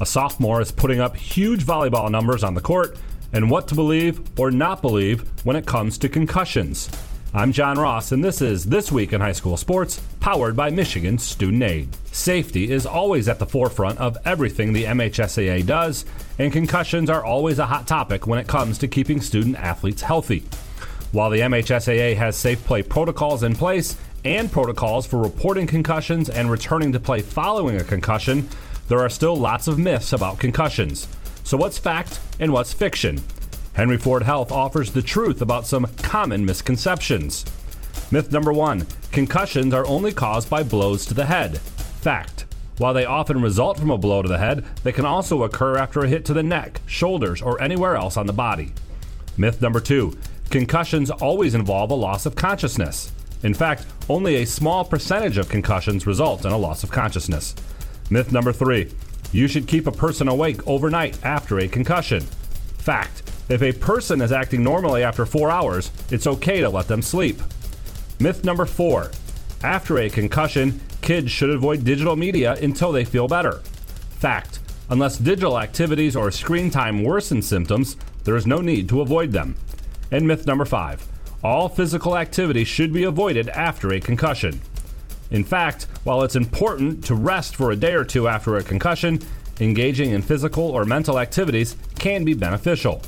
A sophomore is putting up huge volleyball numbers on the court, and what to believe or not believe when it comes to concussions. I'm John Ross, and this is This Week in High School Sports, powered by Michigan Student Aid. Safety is always at the forefront of everything the MHSAA does, and concussions are always a hot topic when it comes to keeping student athletes healthy. While the MHSAA has safe play protocols in place and protocols for reporting concussions and returning to play following a concussion, there are still lots of myths about concussions. So, what's fact and what's fiction? Henry Ford Health offers the truth about some common misconceptions. Myth number one concussions are only caused by blows to the head. Fact. While they often result from a blow to the head, they can also occur after a hit to the neck, shoulders, or anywhere else on the body. Myth number two concussions always involve a loss of consciousness. In fact, only a small percentage of concussions result in a loss of consciousness. Myth number three you should keep a person awake overnight after a concussion. Fact if a person is acting normally after four hours, it's okay to let them sleep. Myth number four after a concussion, kids should avoid digital media until they feel better. Fact unless digital activities or screen time worsen symptoms, there is no need to avoid them. And myth number five all physical activity should be avoided after a concussion. In fact, while it's important to rest for a day or two after a concussion, engaging in physical or mental activities can be beneficial.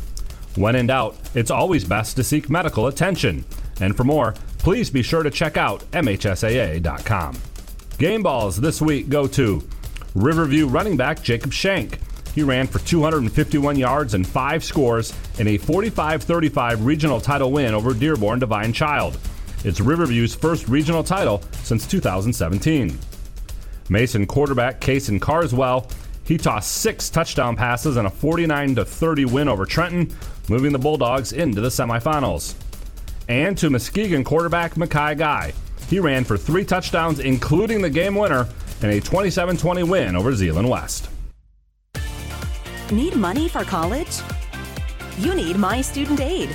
When in doubt, it's always best to seek medical attention. And for more, please be sure to check out MHSAA.com. Game balls this week go to Riverview running back Jacob Shank. He ran for 251 yards and five scores in a 45 35 regional title win over Dearborn Divine Child. It's Riverview's first regional title since 2017. Mason quarterback Kason Carswell he tossed six touchdown passes in a 49 30 win over Trenton, moving the Bulldogs into the semifinals. And to Muskegon quarterback M'Khi Guy. He ran for three touchdowns, including the game winner, in a 27 20 win over Zeeland West. Need money for college? You need My Student Aid.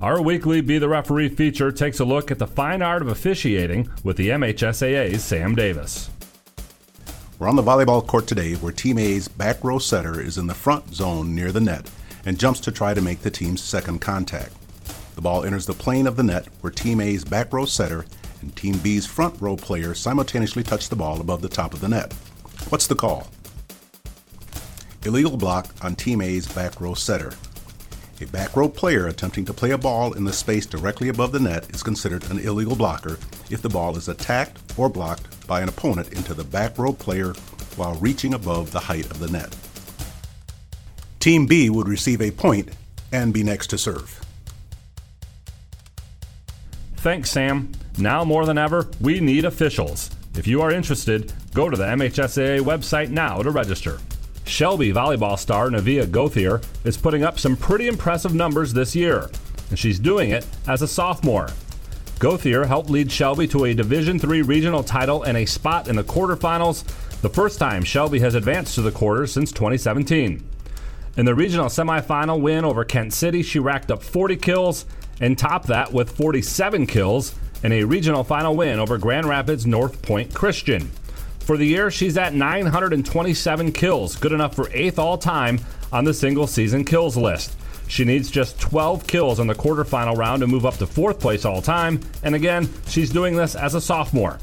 Our weekly Be the Referee feature takes a look at the fine art of officiating with the MHSAA's Sam Davis. We're on the volleyball court today where Team A's back row setter is in the front zone near the net and jumps to try to make the team's second contact. The ball enters the plane of the net where Team A's back row setter and Team B's front row player simultaneously touch the ball above the top of the net. What's the call? Illegal block on Team A's back row setter. A back row player attempting to play a ball in the space directly above the net is considered an illegal blocker if the ball is attacked or blocked by an opponent into the back row player while reaching above the height of the net. Team B would receive a point and be next to serve. Thanks, Sam. Now more than ever, we need officials. If you are interested, go to the MHSAA website now to register. Shelby volleyball star Navia Gothier is putting up some pretty impressive numbers this year, and she's doing it as a sophomore. Gothier helped lead Shelby to a Division III regional title and a spot in the quarterfinals, the first time Shelby has advanced to the quarters since 2017. In the regional semifinal win over Kent City, she racked up 40 kills and topped that with 47 kills in a regional final win over Grand Rapids NorthPointe Christian. For the year, she's at 927 kills, good enough for eighth all time on the single season kills list. She needs just 12 kills in the quarterfinal round to move up to fourth place all time, and again, she's doing this as a sophomore.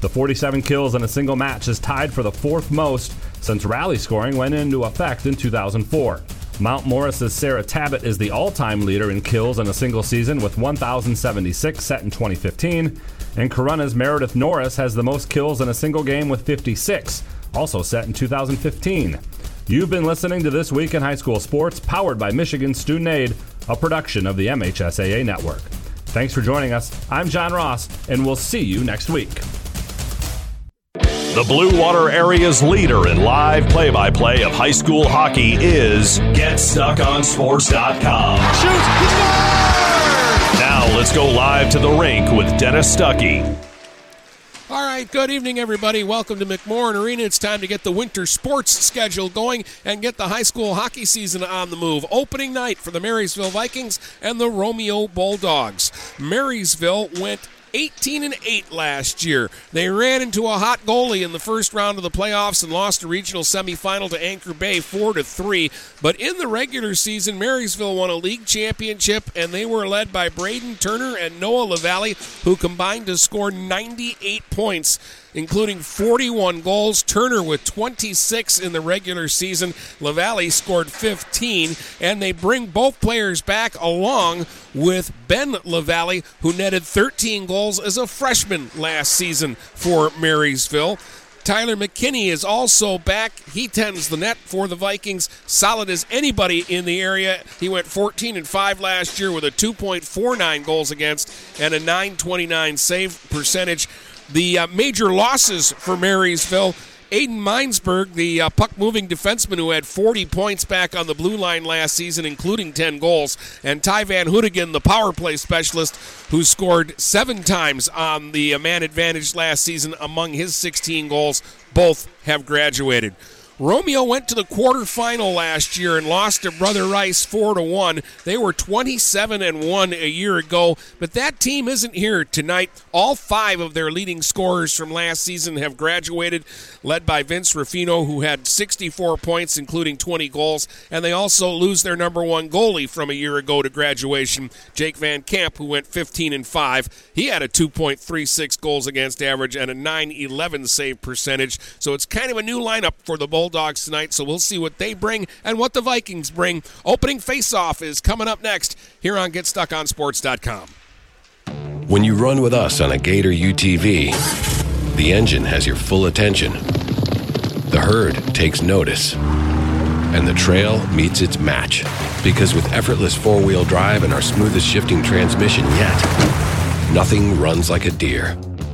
The 47 kills in a single match is tied for the fourth most since rally scoring went into effect in 2004. Mount Morris's Sarah Tabbitt is the all time leader in kills in a single season with 1,076 set in 2015, and Corunna's Meredith Norris has the most kills in a single game with 56, also set in 2015. You've been listening to This Week in High School Sports, powered by Michigan Student Aid, a production of the MHSAA Network. Thanks for joining us. I'm John Ross, and we'll see you next week. The Blue Water area's leader in live play by play of high school hockey is GetStuckOnSports.com. Shoot! Let's go live to the rink with Dennis Stuckey. All right, good evening, everybody. Welcome to McMorran Arena. It's time to get the winter sports schedule going and get the high school hockey season on the move. Opening night for the Marysville Vikings and the Romeo Bulldogs. Marysville went 18 and 8 last year. They ran into a hot goalie in the first round of the playoffs and lost a regional semifinal to Anchor Bay 4 to 3. But in the regular season, Marysville won a league championship and they were led by Braden Turner and Noah LaValle who combined to score 98 points including 41 goals. Turner with 26 in the regular season. LaValle scored 15, and they bring both players back along with Ben LaValle, who netted 13 goals as a freshman last season for Marysville. Tyler McKinney is also back. He tends the net for the Vikings, solid as anybody in the area. He went 14 and 5 last year with a 2.49 goals against and a 929 save percentage. The uh, major losses for Marysville. Aiden Minesberg, the uh, puck moving defenseman who had 40 points back on the blue line last season, including 10 goals, and Ty Van Hoodigan, the power play specialist, who scored seven times on the uh, man advantage last season among his 16 goals, both have graduated. Romeo went to the quarterfinal last year and lost to Brother Rice 4 to 1. They were 27 and 1 a year ago, but that team isn't here tonight. All 5 of their leading scorers from last season have graduated, led by Vince Ruffino who had 64 points including 20 goals, and they also lose their number 1 goalie from a year ago to graduation, Jake Van Camp who went 15 and 5. He had a 2.36 goals against average and a 911 save percentage. So it's kind of a new lineup for the Bulls Bulldogs tonight, so we'll see what they bring and what the Vikings bring. Opening face-off is coming up next here on GetStuckOnSports.com. When you run with us on a Gator UTV, the engine has your full attention. The herd takes notice. And the trail meets its match. Because with effortless four wheel drive and our smoothest shifting transmission yet, nothing runs like a Deere.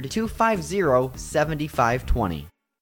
250 7520.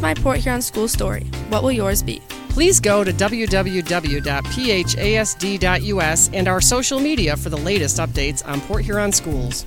my Port Huron school story. What will yours be? Please go to www.phasd.us and our social media for the latest updates on Port Huron schools.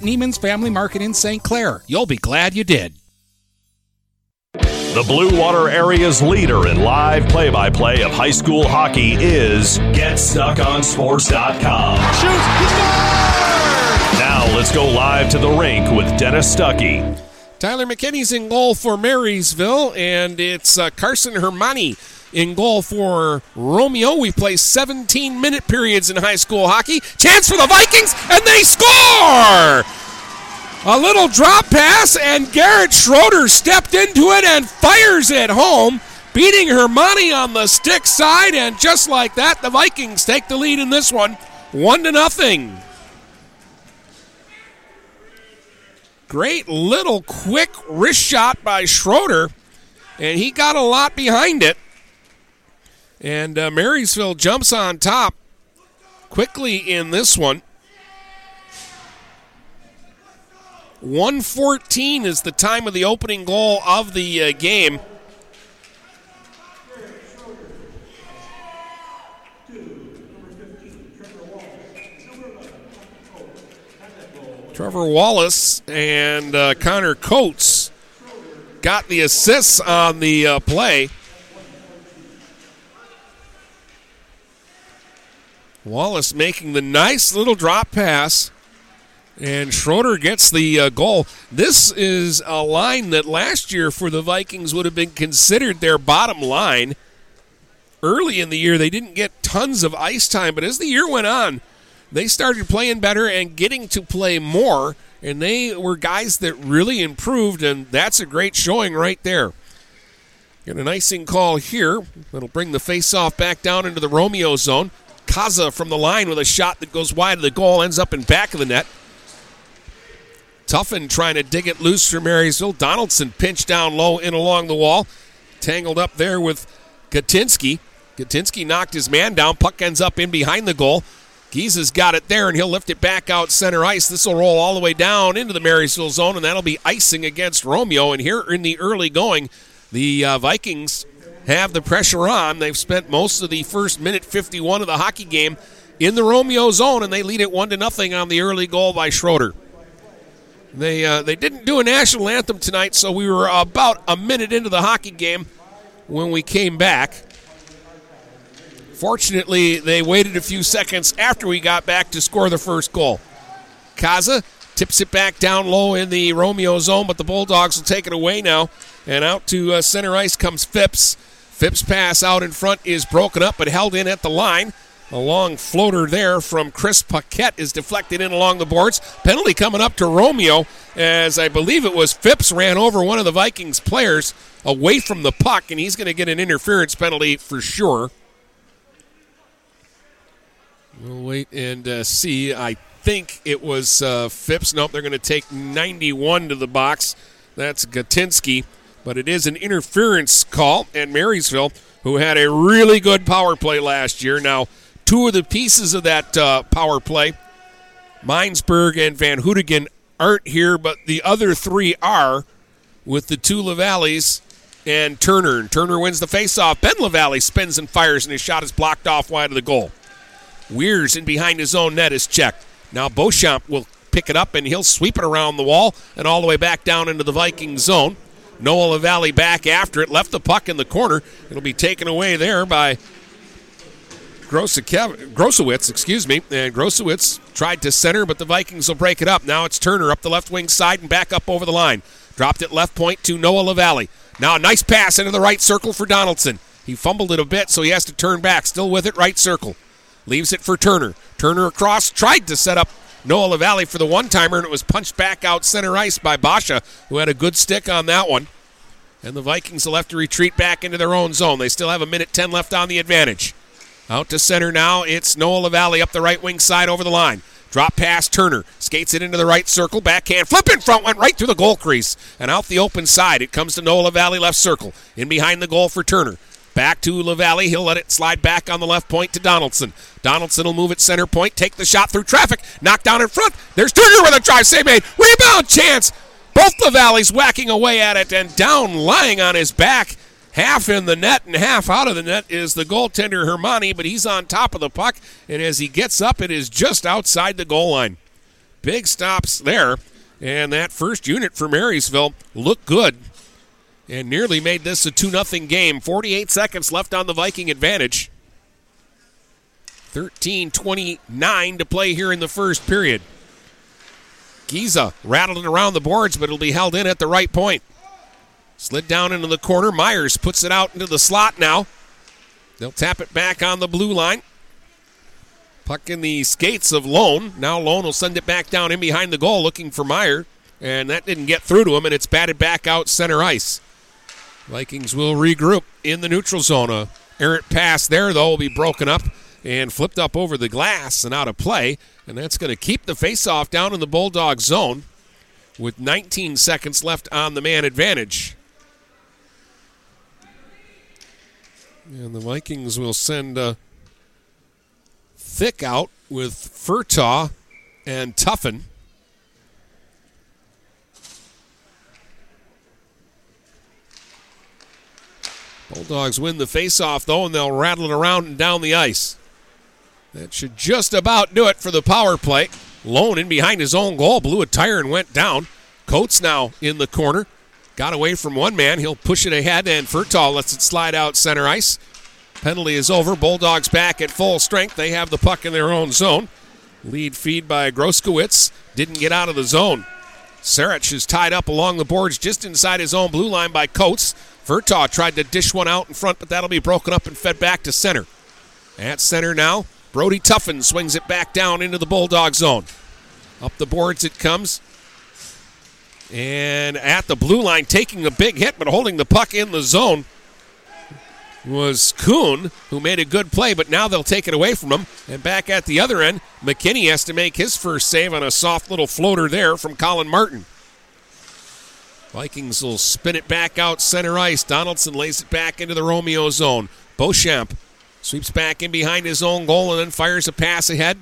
Neiman's Family Market in St. Clair. You'll be glad you did. The Blue Water area's leader in live play by play of high school hockey is GetStuckOnSports.com. Shoots, he! Now let's go live to the rink with Dennis Stuckey. Tyler McKinney's in goal for Marysville, and it's uh, Carson Hermani in goal for Romeo. We play 17 minute periods in high school hockey. Chance for the Vikings, and they score! A little drop pass, and Garrett Schroeder stepped into it and fires it home, beating Hermani on the stick side. And just like that, the Vikings take the lead in this one, one to nothing. Great little quick wrist shot by Schroeder, and he got a lot behind it. And uh, Marysville jumps on top quickly in this one. 114 is the time of the opening goal of the uh, game. Trevor Wallace and uh, Connor Coates got the assists on the uh, play. Wallace making the nice little drop pass, and Schroeder gets the uh, goal. This is a line that last year for the Vikings would have been considered their bottom line. Early in the year, they didn't get tons of ice time, but as the year went on, they started playing better and getting to play more, and they were guys that really improved, and that's a great showing right there. Get an icing call here. That'll bring the face-off back down into the Romeo zone. Kaza from the line with a shot that goes wide of the goal, ends up in back of the net. Tuffin trying to dig it loose for Marysville. Donaldson pinched down low in along the wall. Tangled up there with Gatinsky. Gatinsky knocked his man down. Puck ends up in behind the goal. Giza's got it there, and he'll lift it back out center ice. This will roll all the way down into the Marysville zone, and that'll be icing against Romeo. And here in the early going, the uh, Vikings have the pressure on. They've spent most of the first minute 51 of the hockey game in the Romeo zone, and they lead it one to nothing on the early goal by Schroeder. They uh, they didn't do a national anthem tonight, so we were about a minute into the hockey game when we came back. Fortunately, they waited a few seconds after we got back to score the first goal. Kaza tips it back down low in the Romeo zone, but the Bulldogs will take it away now. And out to uh, center ice comes Phipps. Phipps' pass out in front is broken up but held in at the line. A long floater there from Chris Paquette is deflected in along the boards. Penalty coming up to Romeo as I believe it was Phipps ran over one of the Vikings players away from the puck, and he's going to get an interference penalty for sure. We'll wait and uh, see. I think it was uh, Phipps. Nope, they're going to take 91 to the box. That's Gatinsky. But it is an interference call, and Marysville, who had a really good power play last year, now two of the pieces of that uh, power play, Minesburg and Van Houtigen, aren't here, but the other three are, with the two LaValleys and Turner. And Turner wins the faceoff. Ben LaValle spins and fires, and his shot is blocked off wide of the goal. Weirs in behind his own net is checked. Now Beauchamp will pick it up and he'll sweep it around the wall and all the way back down into the Viking zone. Noah LaValle back after it, left the puck in the corner. It'll be taken away there by Groskowitz, excuse me. And Groskowitz tried to center, but the Vikings will break it up. Now it's Turner up the left wing side and back up over the line. Dropped it left point to Noah LaValle. Now a nice pass into the right circle for Donaldson. He fumbled it a bit, so he has to turn back. Still with it, right circle. Leaves it for Turner. Turner across, tried to set up Noah LaValle for the one timer, and it was punched back out center ice by Basha, who had a good stick on that one. And the Vikings will have to retreat back into their own zone. They still have a minute 10 left on the advantage. Out to center now. It's Noah LaValle up the right wing side over the line. Drop pass Turner. Skates it into the right circle. Backhand flip in front. Went right through the goal crease. And out the open side. It comes to Noah Valley left circle. In behind the goal for Turner. Back to LaValle. He'll let it slide back on the left point to Donaldson. Donaldson will move at center point, take the shot through traffic, knock down in front. There's Turner with a drive save made. Rebound chance. Both LaValle's whacking away at it and down lying on his back. Half in the net and half out of the net is the goaltender Hermani, but he's on top of the puck. And as he gets up, it is just outside the goal line. Big stops there. And that first unit for Marysville looked good and nearly made this a 2 0 game. 48 seconds left on the Viking advantage. 13 29 to play here in the first period. Giza rattling around the boards, but it'll be held in at the right point. Slid down into the corner. Myers puts it out into the slot now. They'll tap it back on the blue line. Puck in the skates of Lone. Now Lone will send it back down in behind the goal looking for Meyer. And that didn't get through to him, and it's batted back out center ice. Vikings will regroup in the neutral zone. A errant pass there, though, will be broken up and flipped up over the glass and out of play. And that's going to keep the faceoff down in the Bulldog zone with 19 seconds left on the man advantage. And the Vikings will send uh, Thick out with Furtaw and Tuffin. Bulldogs win the faceoff, though, and they'll rattle it around and down the ice. That should just about do it for the power play. Lone in behind his own goal, blew a tire and went down. Coates now in the corner. Got away from one man. He'll push it ahead, and Furtaw lets it slide out center ice. Penalty is over. Bulldogs back at full strength. They have the puck in their own zone. Lead feed by Groskowitz. Didn't get out of the zone. Sarich is tied up along the boards just inside his own blue line by Coates. Furtaw tried to dish one out in front, but that'll be broken up and fed back to center. At center now, Brody Tuffin swings it back down into the Bulldog zone. Up the boards it comes. And at the blue line, taking a big hit, but holding the puck in the zone was Kuhn, who made a good play, but now they'll take it away from him. And back at the other end, McKinney has to make his first save on a soft little floater there from Colin Martin. Vikings will spin it back out center ice. Donaldson lays it back into the Romeo zone. Beauchamp sweeps back in behind his own goal and then fires a pass ahead.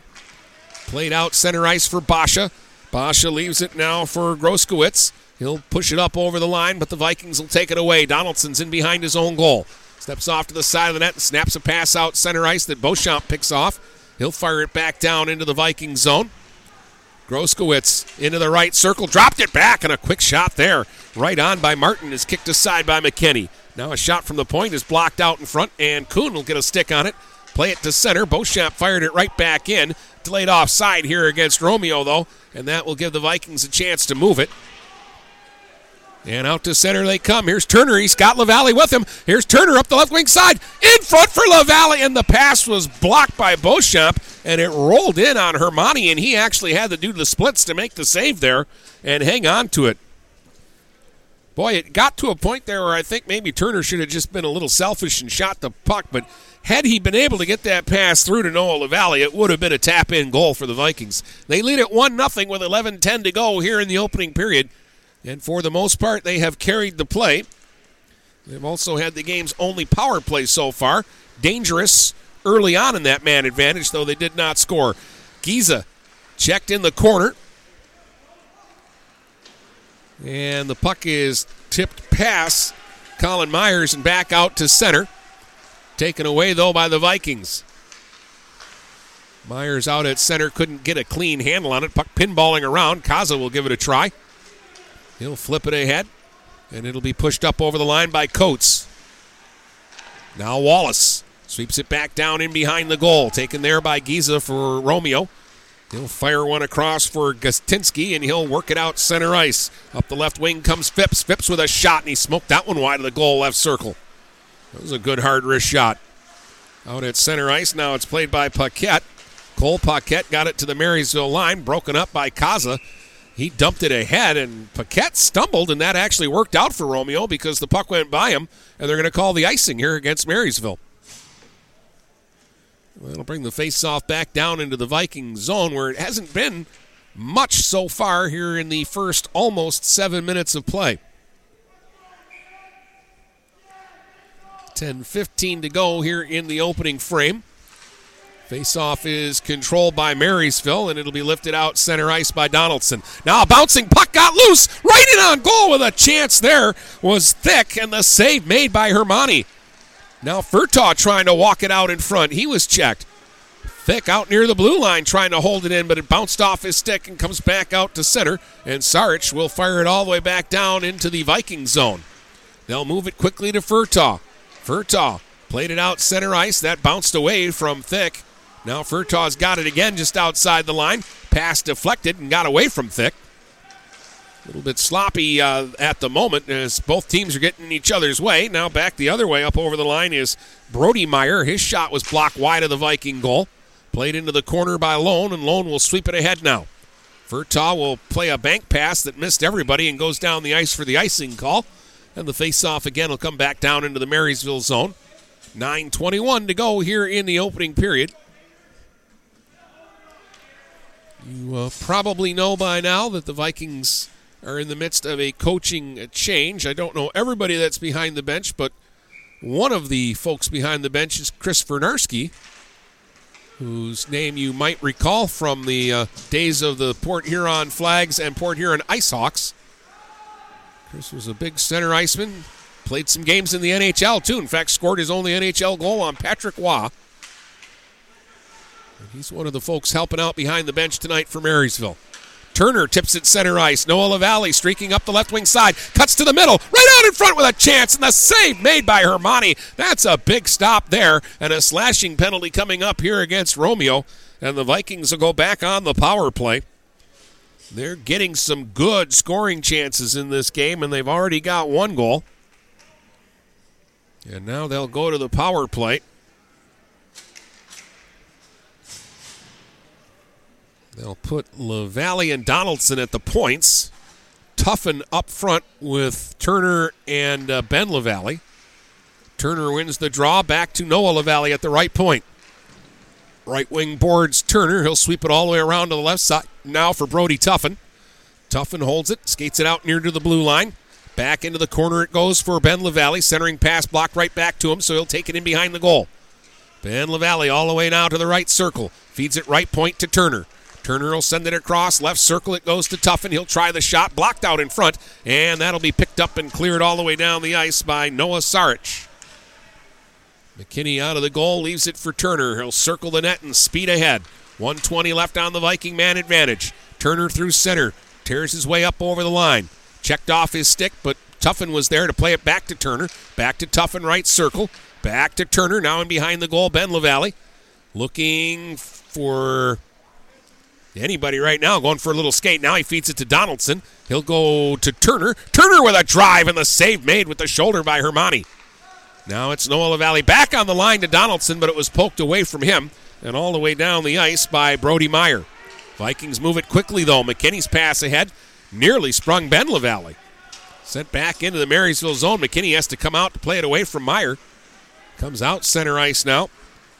Played out center ice for Basha. Basha leaves it now for Groskowitz. He'll push it up over the line, but the Vikings will take it away. Donaldson's in behind his own goal. Steps off to the side of the net and snaps a pass out center ice that Beauchamp picks off. He'll fire it back down into the Viking zone. Groskowitz into the right circle, dropped it back, and a quick shot there. Right on by Martin is kicked aside by McKinney. Now a shot from the point is blocked out in front, and Kuhn will get a stick on it. Play it to center. Beauchamp fired it right back in. Delayed offside here against Romeo, though, and that will give the Vikings a chance to move it. And out to center they come. Here's Turner. He's got LaValle with him. Here's Turner up the left wing side. In front for LaValle, and the pass was blocked by Beauchamp, and it rolled in on Hermani, and he actually had to do the splits to make the save there and hang on to it. Boy, it got to a point there where I think maybe Turner should have just been a little selfish and shot the puck, but had he been able to get that pass through to Noah LaValle, it would have been a tap in goal for the Vikings. They lead at 1 0 with 11 10 to go here in the opening period. And for the most part, they have carried the play. They've also had the game's only power play so far. Dangerous early on in that man advantage, though they did not score. Giza checked in the corner. And the puck is tipped past Colin Myers and back out to center. Taken away, though, by the Vikings. Myers out at center couldn't get a clean handle on it. Puck pinballing around. Kaza will give it a try. He'll flip it ahead, and it'll be pushed up over the line by Coates. Now Wallace sweeps it back down in behind the goal, taken there by Giza for Romeo. He'll fire one across for Gatinsky, and he'll work it out center ice. Up the left wing comes Phipps. Phipps with a shot, and he smoked that one wide of the goal left circle. That was a good hard wrist shot. Out at center ice, now it's played by Paquette. Cole Paquette got it to the Marysville line, broken up by Kaza. He dumped it ahead, and Paquette stumbled, and that actually worked out for Romeo because the puck went by him, and they're going to call the icing here against Marysville. That'll bring the face-off back down into the Viking zone where it hasn't been much so far here in the first almost seven minutes of play. 10 15 to go here in the opening frame. Face-off is controlled by Marysville, and it'll be lifted out center ice by Donaldson. Now a bouncing puck got loose, right in on goal with a chance there was Thick, and the save made by Hermani. Now Furtaw trying to walk it out in front. He was checked. Thick out near the blue line trying to hold it in, but it bounced off his stick and comes back out to center. And Sarich will fire it all the way back down into the Viking zone. They'll move it quickly to Furtaw. Furtaw played it out center ice. That bounced away from Thick. Now Furtaw's got it again just outside the line. Pass deflected and got away from Thick. A little bit sloppy uh, at the moment as both teams are getting in each other's way. Now back the other way up over the line is Brody Meyer. His shot was blocked wide of the Viking goal. Played into the corner by Lone, and Lone will sweep it ahead now. Furtaw will play a bank pass that missed everybody and goes down the ice for the icing call. And the face-off again will come back down into the Marysville zone. 9.21 to go here in the opening period. You uh, probably know by now that the Vikings are in the midst of a coaching change. I don't know everybody that's behind the bench, but one of the folks behind the bench is Kris Vernarsky, whose name you might recall from the uh, days of the Port Huron Flags and Port Huron Ice Hawks. Chris was a big center iceman, played some games in the NHL too. In fact, scored his only NHL goal on Patrick Waugh. He's one of the folks helping out behind the bench tonight for Marysville. Turner tips it center ice. Noah LaValle streaking up the left wing side. Cuts to the middle. Right out in front with a chance. And the save made by Hermani. That's a big stop there. And a slashing penalty coming up here against Romeo. And the Vikings will go back on the power play. They're getting some good scoring chances in this game, and they've already got one goal. And now they'll go to the power play. They'll put LaValle and Donaldson at the points. Tuffin up front with Turner and uh, Ben LaValle. Turner wins the draw back to Noah LaValle at the right point. Right wing boards Turner. He'll sweep it all the way around to the left side now for Brody Tuffin. Tuffin holds it, skates it out near to the blue line. Back into the corner it goes for Ben LaValle. Centering pass blocked right back to him, so he'll take it in behind the goal. Ben LaValle all the way now to the right circle. Feeds it right point to Turner. Turner will send it across. Left circle, it goes to Tuffin. He'll try the shot. Blocked out in front. And that'll be picked up and cleared all the way down the ice by Noah Sarich. McKinney out of the goal, leaves it for Turner. He'll circle the net and speed ahead. 120 left on the Viking man advantage. Turner through center. Tears his way up over the line. Checked off his stick, but Tuffin was there to play it back to Turner. Back to Tuffin, right circle. Back to Turner, now in behind the goal, Ben LaValle. Looking for anybody right now going for a little skate. Now he feeds it to Donaldson. He'll go to Turner. Turner with a drive and the save made with the shoulder by Hermani. Now it's Noah LaValle back on the line to Donaldson, but it was poked away from him and all the way down the ice by Brody Meyer. Vikings move it quickly though. McKinney's pass ahead nearly sprung Ben LaValle. Sent back into the Marysville zone. McKinney has to come out to play it away from Meyer. Comes out center ice now.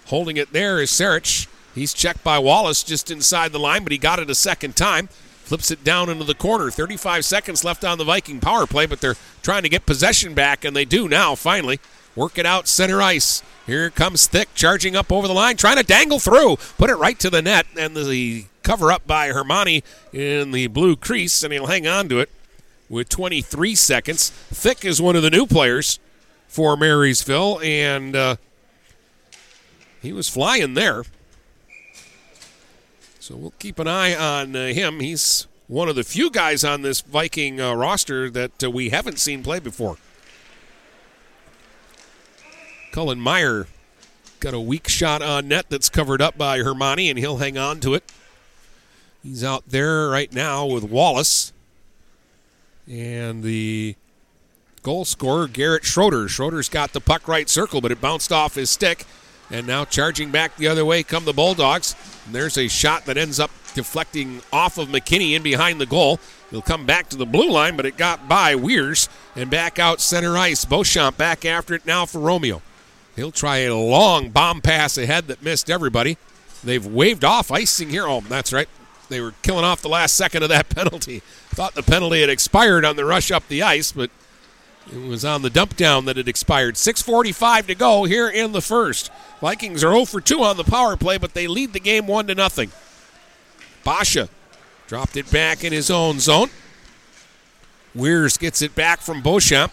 Holding it there is Sarich. He's checked by Wallace just inside the line, but he got it a second time. Flips it down into the corner. 35 seconds left on the Viking power play, but they're trying to get possession back, and they do now, finally. Work it out center ice. Here comes Thick charging up over the line, trying to dangle through. Put it right to the net, and the cover up by Hermani in the blue crease, and he'll hang on to it with 23 seconds. Thick is one of the new players for Marysville, and uh, he was flying there. So we'll keep an eye on uh, him. He's one of the few guys on this Viking uh, roster that uh, we haven't seen play before. Cullen Meyer got a weak shot on net that's covered up by Hermani, and he'll hang on to it. He's out there right now with Wallace. And the goal scorer, Garrett Schroeder. Schroeder's got the puck right circle, but it bounced off his stick. And now charging back the other way come the Bulldogs. And there's a shot that ends up deflecting off of McKinney in behind the goal. He'll come back to the blue line, but it got by Weirs and back out center ice. Beauchamp back after it now for Romeo. He'll try a long bomb pass ahead that missed everybody. They've waved off icing here. Oh, that's right. They were killing off the last second of that penalty. Thought the penalty had expired on the rush up the ice, but it was on the dump down that it expired. 6:45 to go here in the first. Vikings are 0 for 2 on the power play, but they lead the game 1 to nothing. Basha dropped it back in his own zone. Weirs gets it back from Beauchamp.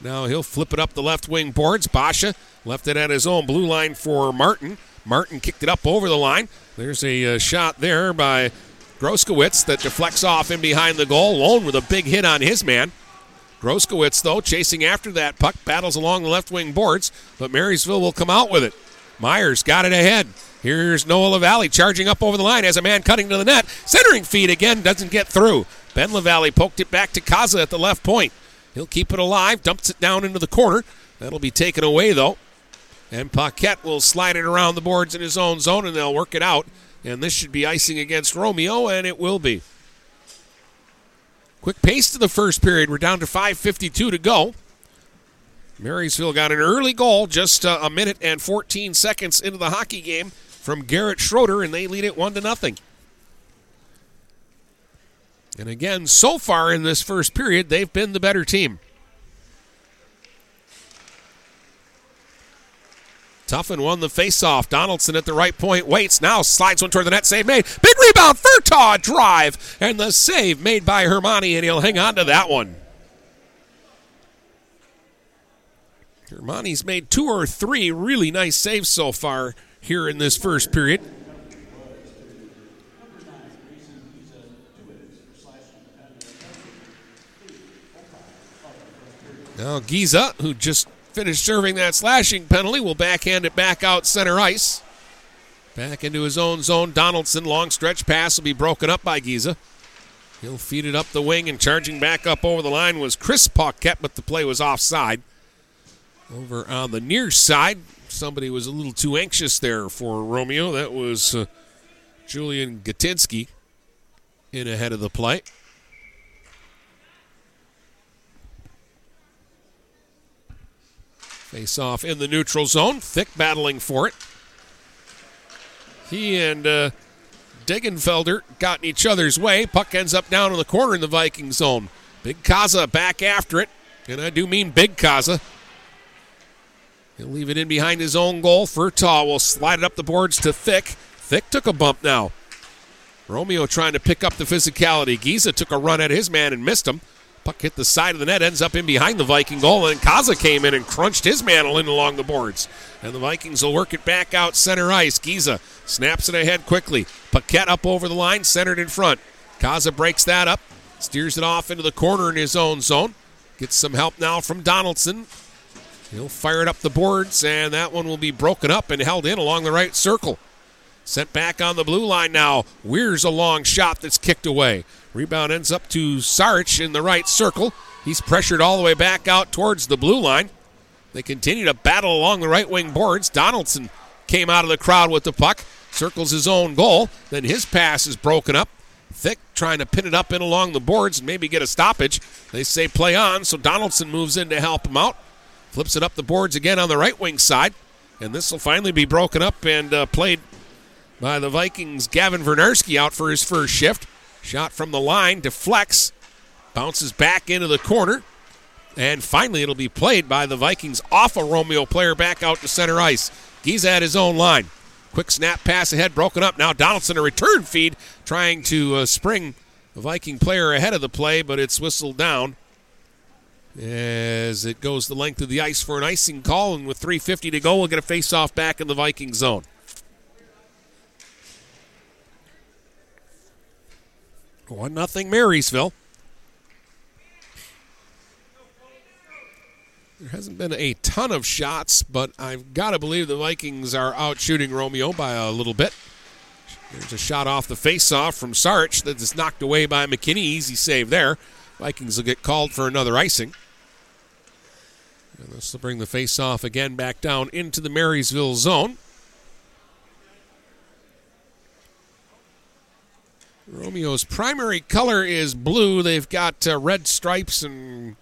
Now he'll flip it up the left wing boards. Basha left it at his own blue line for Martin. Martin kicked it up over the line. There's a uh, shot there by Groskowitz that deflects off in behind the goal. Lone with a big hit on his man. Groskowitz, though, chasing after that puck, battles along the left wing boards, but Marysville will come out with it. Myers got it ahead. Here's Noah LaValle charging up over the line as a man cutting to the net. Centering feed again, doesn't get through. Ben LaValle poked it back to Kaza at the left point. He'll keep it alive, dumps it down into the corner. That'll be taken away, though. And Paquette will slide it around the boards in his own zone, and they'll work it out. And this should be icing against Romeo, and it will be. Quick pace to the first period. We're down to 5.52 to go. Marysville got an early goal just uh, a minute and 14 seconds into the hockey game from Garrett Schroeder, and they lead it 1 to nothing. And again, so far in this first period, they've been the better team. Tuffin won the faceoff. Donaldson at the right point waits. Now slides one toward the net. Save made. Big rebound. Furtaw drive. And the save made by Hermani, and he'll hang on to that one. Hermani's made two or three really nice saves so far here in this first period. Now Giza, who just finished serving that slashing penalty, will backhand it back out center ice. Back into his own zone. Donaldson, long stretch pass will be broken up by Giza. He'll feed it up the wing and charging back up over the line was Chris Paquette, but the play was offside. Over on the near side, somebody was a little too anxious there for Romeo. That was uh, Julian Gatinsky in ahead of the play. Face off in the neutral zone. Thick battling for it. He and uh, Degenfelder got in each other's way. Puck ends up down in the corner in the Viking zone. Big Kaza back after it. And I do mean Big Kaza. He'll leave it in behind his own goal. Furtaw will slide it up the boards to Thick. Thick took a bump now. Romeo trying to pick up the physicality. Giza took a run at his man and missed him. Puck hit the side of the net, ends up in behind the Viking goal, and Kaza came in and crunched his mantle in along the boards. And the Vikings will work it back out center ice. Giza snaps it ahead quickly. Paquette up over the line, centered in front. Kaza breaks that up, steers it off into the corner in his own zone. Gets some help now from Donaldson. He'll fire it up the boards, and that one will be broken up and held in along the right circle. Sent back on the blue line now. Weir's a long shot that's kicked away. Rebound ends up to Sarch in the right circle. He's pressured all the way back out towards the blue line. They continue to battle along the right wing boards. Donaldson came out of the crowd with the puck, circles his own goal. Then his pass is broken up. Thick trying to pin it up in along the boards and maybe get a stoppage. They say play on, so Donaldson moves in to help him out. Flips it up the boards again on the right wing side. And this will finally be broken up and uh, played by the Vikings. Gavin Vernarsky out for his first shift. Shot from the line, deflects, bounces back into the corner. And finally, it'll be played by the Vikings off a Romeo player back out to center ice. He's at his own line. Quick snap pass ahead, broken up. Now Donaldson, a return feed, trying to uh, spring the Viking player ahead of the play, but it's whistled down as it goes the length of the ice for an icing call. And with 3.50 to go, we'll get a face off back in the Viking zone. One nothing Marysville. There hasn't been a ton of shots, but I've got to believe the Vikings are out shooting Romeo by a little bit. There's a shot off the face-off from Sarch that is knocked away by McKinney. Easy save there. Vikings will get called for another icing. And this will bring the face-off again back down into the Marysville zone. Romeo's primary color is blue. They've got uh, red stripes and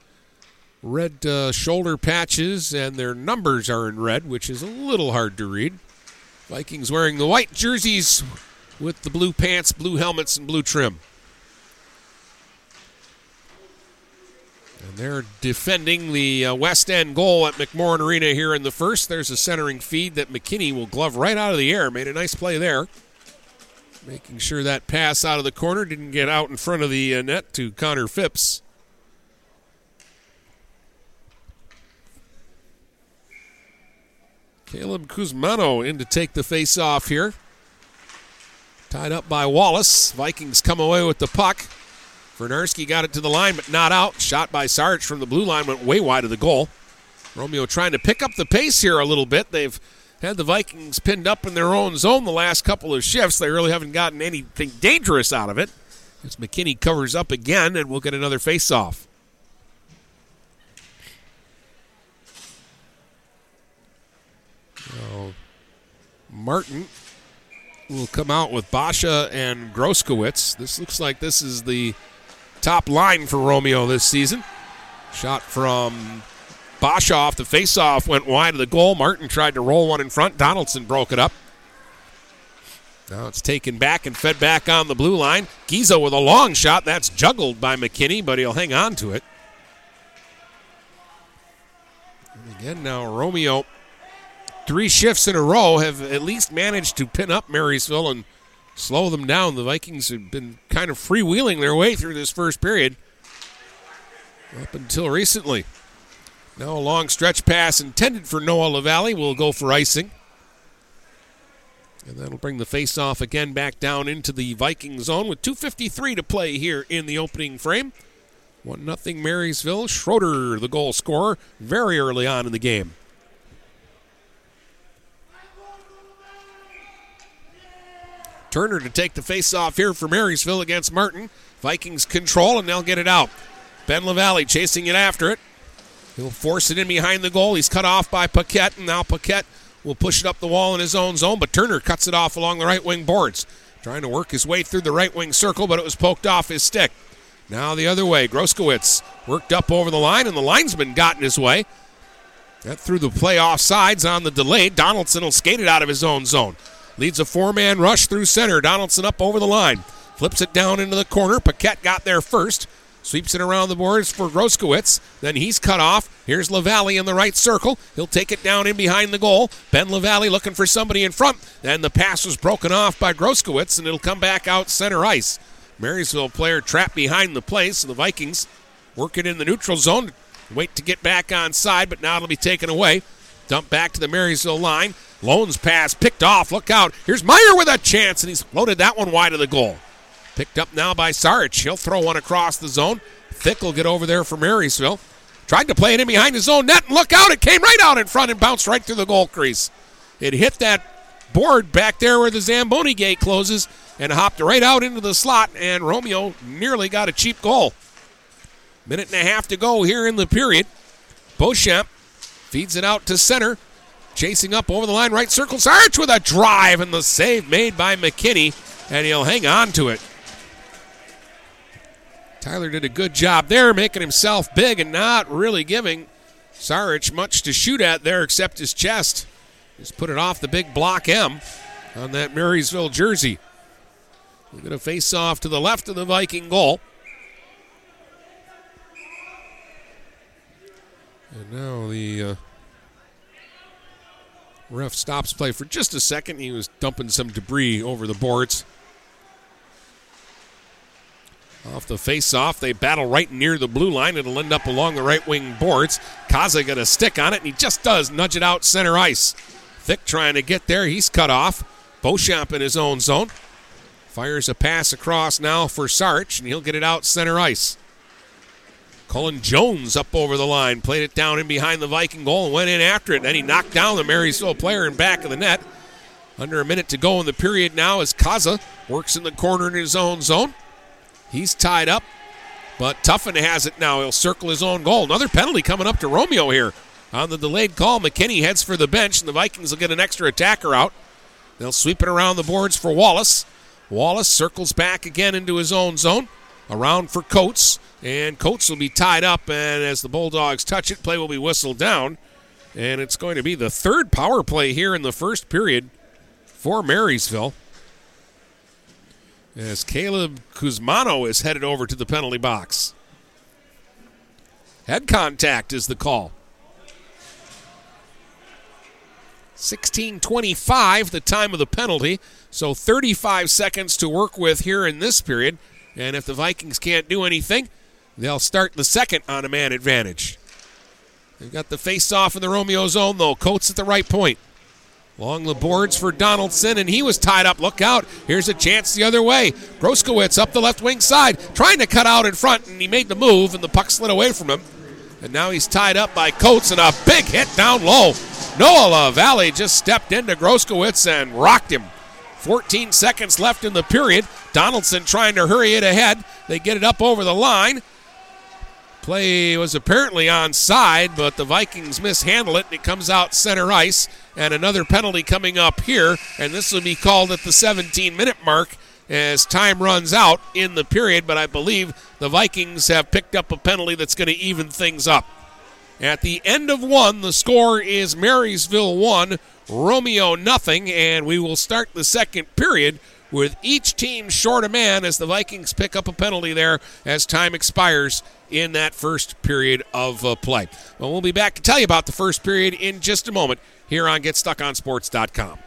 red uh, shoulder patches, and their numbers are in red, which is a little hard to read. Vikings wearing the white jerseys with the blue pants, blue helmets, and blue trim. And they're defending the uh, West End goal at McMorran Arena here in the first. There's a centering feed that McKinney will glove right out of the air. Made a nice play there. Making sure that pass out of the corner didn't get out in front of the uh, net to Connor Phipps. Caleb Kuzmano in to take the face off here. Tied up by Wallace. Vikings come away with the puck. Vernarsky got it to the line, but not out. Shot by Sarge from the blue line went way wide of the goal. Romeo trying to pick up the pace here a little bit. They've had the Vikings pinned up in their own zone the last couple of shifts. They really haven't gotten anything dangerous out of it. As McKinney covers up again, and we'll get another face-off. So Martin will come out with Basha and Groskowitz. This looks like this is the top line for Romeo this season. Shot from Basha off the faceoff went wide of the goal. Martin tried to roll one in front. Donaldson broke it up. Now it's taken back and fed back on the blue line. Giza with a long shot. That's juggled by McKinney, but he'll hang on to it. And again, now Romeo, three shifts in a row, have at least managed to pin up Marysville and slow them down. The Vikings have been kind of freewheeling their way through this first period up until recently. Now a long stretch pass intended for Noah LaValle will go for icing. And that'll bring the face-off again back down into the Viking zone with 2.53 to play here in the opening frame. 1 nothing Marysville. Schroeder, the goal scorer, very early on in the game. Turner to take the face-off here for Marysville against Martin. Vikings control, and they'll get it out. Ben LaValle chasing it after it. He'll force it in behind the goal. He's cut off by Paquette, and now Paquette will push it up the wall in his own zone, but Turner cuts it off along the right wing boards. Trying to work his way through the right wing circle, but it was poked off his stick. Now the other way. Groskowitz worked up over the line, and the linesman got in his way. That threw the play off sides on the delay. Donaldson will skate it out of his own zone. Leads a four man rush through center. Donaldson up over the line. Flips it down into the corner. Paquette got there first. Sweeps it around the boards for Groskowitz. Then he's cut off. Here's LaValle in the right circle. He'll take it down in behind the goal. Ben LaValle looking for somebody in front. Then the pass was broken off by Groskowitz, and it'll come back out center ice. Marysville player trapped behind the play, so the Vikings working in the neutral zone. Wait to get back on side, but now it'll be taken away. Dump back to the Marysville line. Lone's pass picked off. Look out. Here's Meyer with a chance, and he's floated that one wide of the goal. Picked up now by Sarich. He'll throw one across the zone. Thick will get over there for Marysville. Tried to play it in behind his own net, and look out. It came right out in front and bounced right through the goal crease. It hit that board back there where the Zamboni gate closes and hopped right out into the slot, and Romeo nearly got a cheap goal. Minute and a half to go here in the period. Beauchamp feeds it out to center. Chasing up over the line, right circle. Sarich with a drive, and the save made by McKinney, and he'll hang on to it. Tyler did a good job there, making himself big and not really giving Sarich much to shoot at there except his chest. Just put it off the big block M on that Marysville jersey. We're going to face off to the left of the Viking goal. And now the uh, ref stops play for just a second. He was dumping some debris over the boards. Off the face-off, they battle right near the blue line. It'll end up along the right wing boards. Kaza got a stick on it, and he just does nudge it out center ice. Thick trying to get there. He's cut off. Beauchamp in his own zone. Fires a pass across now for Sarch, and he'll get it out center ice. Cullen Jones up over the line, played it down in behind the Viking goal and went in after it. Then he knocked down the Marysville player in back of the net. Under a minute to go in the period now as Kaza works in the corner in his own zone. He's tied up, but Tuffin has it now. He'll circle his own goal. Another penalty coming up to Romeo here. On the delayed call, McKinney heads for the bench, and the Vikings will get an extra attacker out. They'll sweep it around the boards for Wallace. Wallace circles back again into his own zone. around for Coates, and Coates will be tied up. And as the Bulldogs touch it, play will be whistled down. And it's going to be the third power play here in the first period for Marysville. As Caleb Kuzmano is headed over to the penalty box. Head contact is the call. 16:25 the time of the penalty, so 35 seconds to work with here in this period. And if the Vikings can't do anything, they'll start the second on a man advantage. They've got the face-off in the Romeo zone though. Coates at the right point. Along the boards for Donaldson, and he was tied up. Look out. Here's a chance the other way. Groskowitz up the left wing side, trying to cut out in front, and he made the move, and the puck slid away from him. And now he's tied up by Coates, and a big hit down low. Noah LaValle just stepped into Groskowitz and rocked him. 14 seconds left in the period. Donaldson trying to hurry it ahead. They get it up over the line. Play was apparently onside, but the Vikings mishandle it. and It comes out center ice, and another penalty coming up here, and this will be called at the 17 minute mark as time runs out in the period. But I believe the Vikings have picked up a penalty that's going to even things up. At the end of one, the score is Marysville 1, Romeo nothing, and we will start the second period with each team short a man as the Vikings pick up a penalty there as time expires in that first period of uh, play. Well, we'll be back to tell you about the first period in just a moment here on GetStuckOnSports.com.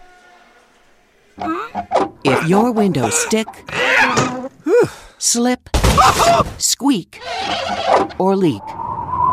If your windows stick, slip, squeak, or leak,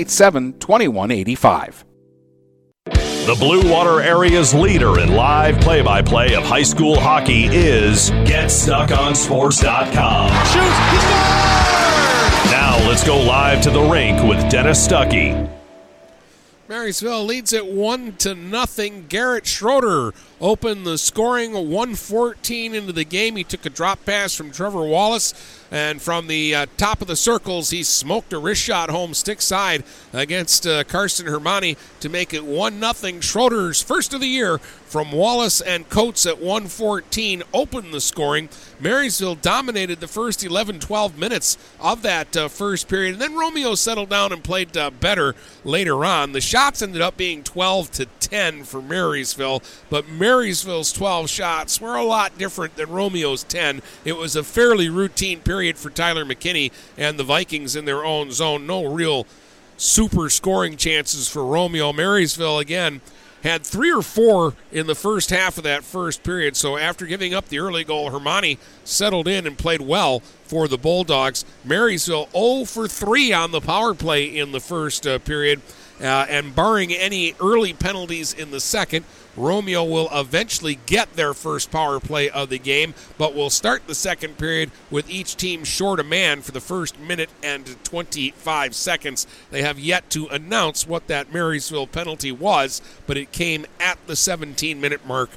987 2185. The Blue Water Area's leader in live play by play of high school hockey is GetStuckOnSports.com. Shoot! He! Now let's go live to the rink with Dennis Stuckey. Marysville leads it one to nothing. Garrett Schroeder opened the scoring 114 into the game. He took a drop pass from Trevor Wallace. And from the uh, top of the circles, he smoked a wrist shot home stick side against uh, Carson Hermani to make it 1 0. Schroeder's first of the year from Wallace and Coates at 114 opened the scoring. Marysville dominated the first 11 12 minutes of that uh, first period. And then Romeo settled down and played uh, better later on. The shots ended up being 12 to 10 for Marysville, but Marysville's 12 shots were a lot different than Romeo's 10. It was a fairly routine period for Tyler McKinney and the Vikings in their own zone. No real super scoring chances for Romeo. Marysville, again, had three or four in the first half of that first period. So after giving up the early goal, Hermani settled in and played well for the Bulldogs. Marysville 0 for 3 on the power play in the first uh, period. Uh, and barring any early penalties in the second, Romeo will eventually get their first power play of the game, but will start the second period with each team short a man for the first minute and 25 seconds. They have yet to announce what that Marysville penalty was, but it came at the 17 minute mark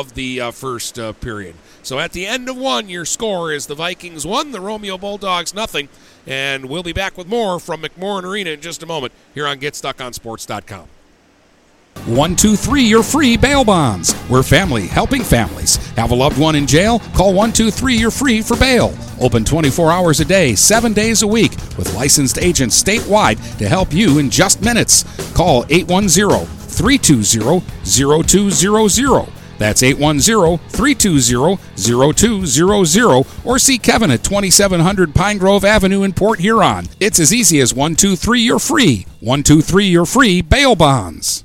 of the uh, first uh, period. So at the end of one, your score is the Vikings one, the Romeo Bulldogs nothing. And we'll be back with more from McMorran Arena in just a moment here on GetStuckOnSports.com. 123 Your Free Bail Bonds. We're family helping families. Have a loved one in jail? Call 123 You're Free for bail. Open 24 hours a day, 7 days a week, with licensed agents statewide to help you in just minutes. Call 810 320 0200. That's 810 320 0200 or see Kevin at 2700 Pine Grove Avenue in Port Huron. It's as easy as 123 You're Free. 123 You're Free Bail Bonds.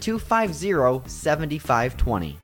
250 7520.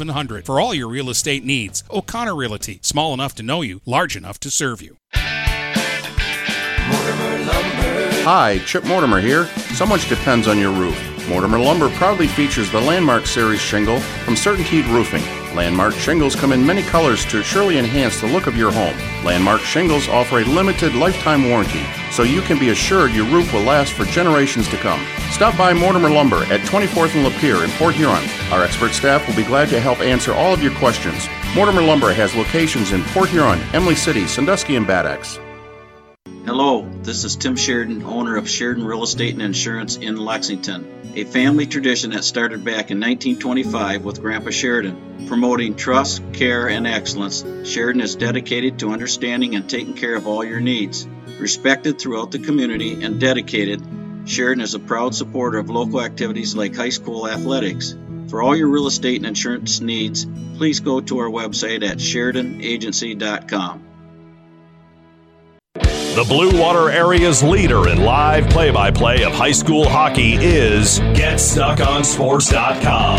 700 for all your real estate needs. O'Connor Realty, small enough to know you, large enough to serve you. Hi, Chip Mortimer here. So much depends on your roof. Mortimer Lumber proudly features the Landmark Series shingle from Certainteed Roofing. Landmark shingles come in many colors to surely enhance the look of your home. Landmark shingles offer a limited lifetime warranty, so you can be assured your roof will last for generations to come. Stop by Mortimer Lumber at 24th and Lapeer in Port Huron. Our expert staff will be glad to help answer all of your questions. Mortimer Lumber has locations in Port Huron, Imlay City, Sandusky, and Bad Axe. Hello, this is Tim Sheridan, owner of Sheridan Real Estate and Insurance in Lexington, a family tradition that started back in 1925 with Grandpa Sheridan. Promoting trust, care, and excellence, Sheridan is dedicated to understanding and taking care of all your needs. Respected throughout the community and dedicated, Sheridan is a proud supporter of local activities like high school athletics. For all your real estate and insurance needs, please go to our website at SheridanAgency.com. The Blue Water area's leader in live play by play of high school hockey is GetStuckOnSports.com.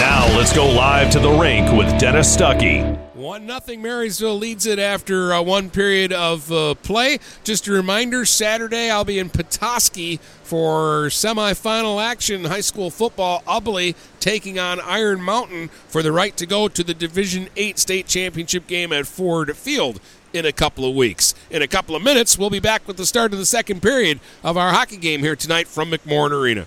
Now let's go live to the rink with Dennis Stuckey. One nothing. Marysville leads it after uh, one period of uh, play. Just a reminder: Saturday I'll be in Petoskey for semifinal action. High school football. Ubly taking on Iron Mountain for the right to go to the Division Eight state championship game at Ford Field in a couple of weeks. In a couple of minutes, we'll be back with the start of the second period of our hockey game here tonight from McMorran Arena.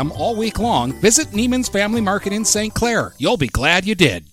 all week long, visit Neiman's Family Market in St. Clair. You'll be glad you did.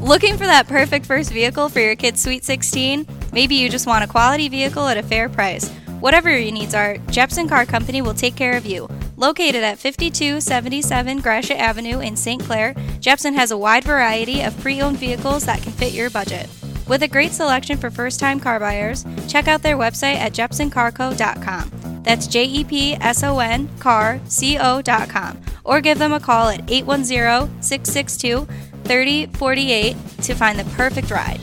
Looking for that perfect first vehicle for your kid's Sweet 16? Maybe you just want a quality vehicle at a fair price. Whatever your needs are, Jepson Car Company will take care of you. Located at 5277 Gratiot Avenue in St. Clair, Jepson has a wide variety of pre owned vehicles that can fit your budget. With a great selection for first time car buyers, check out their website at jepsoncarco.com. That's J E P S O N car C O.com. Or give them a call at 810 662 3048 to find the perfect ride.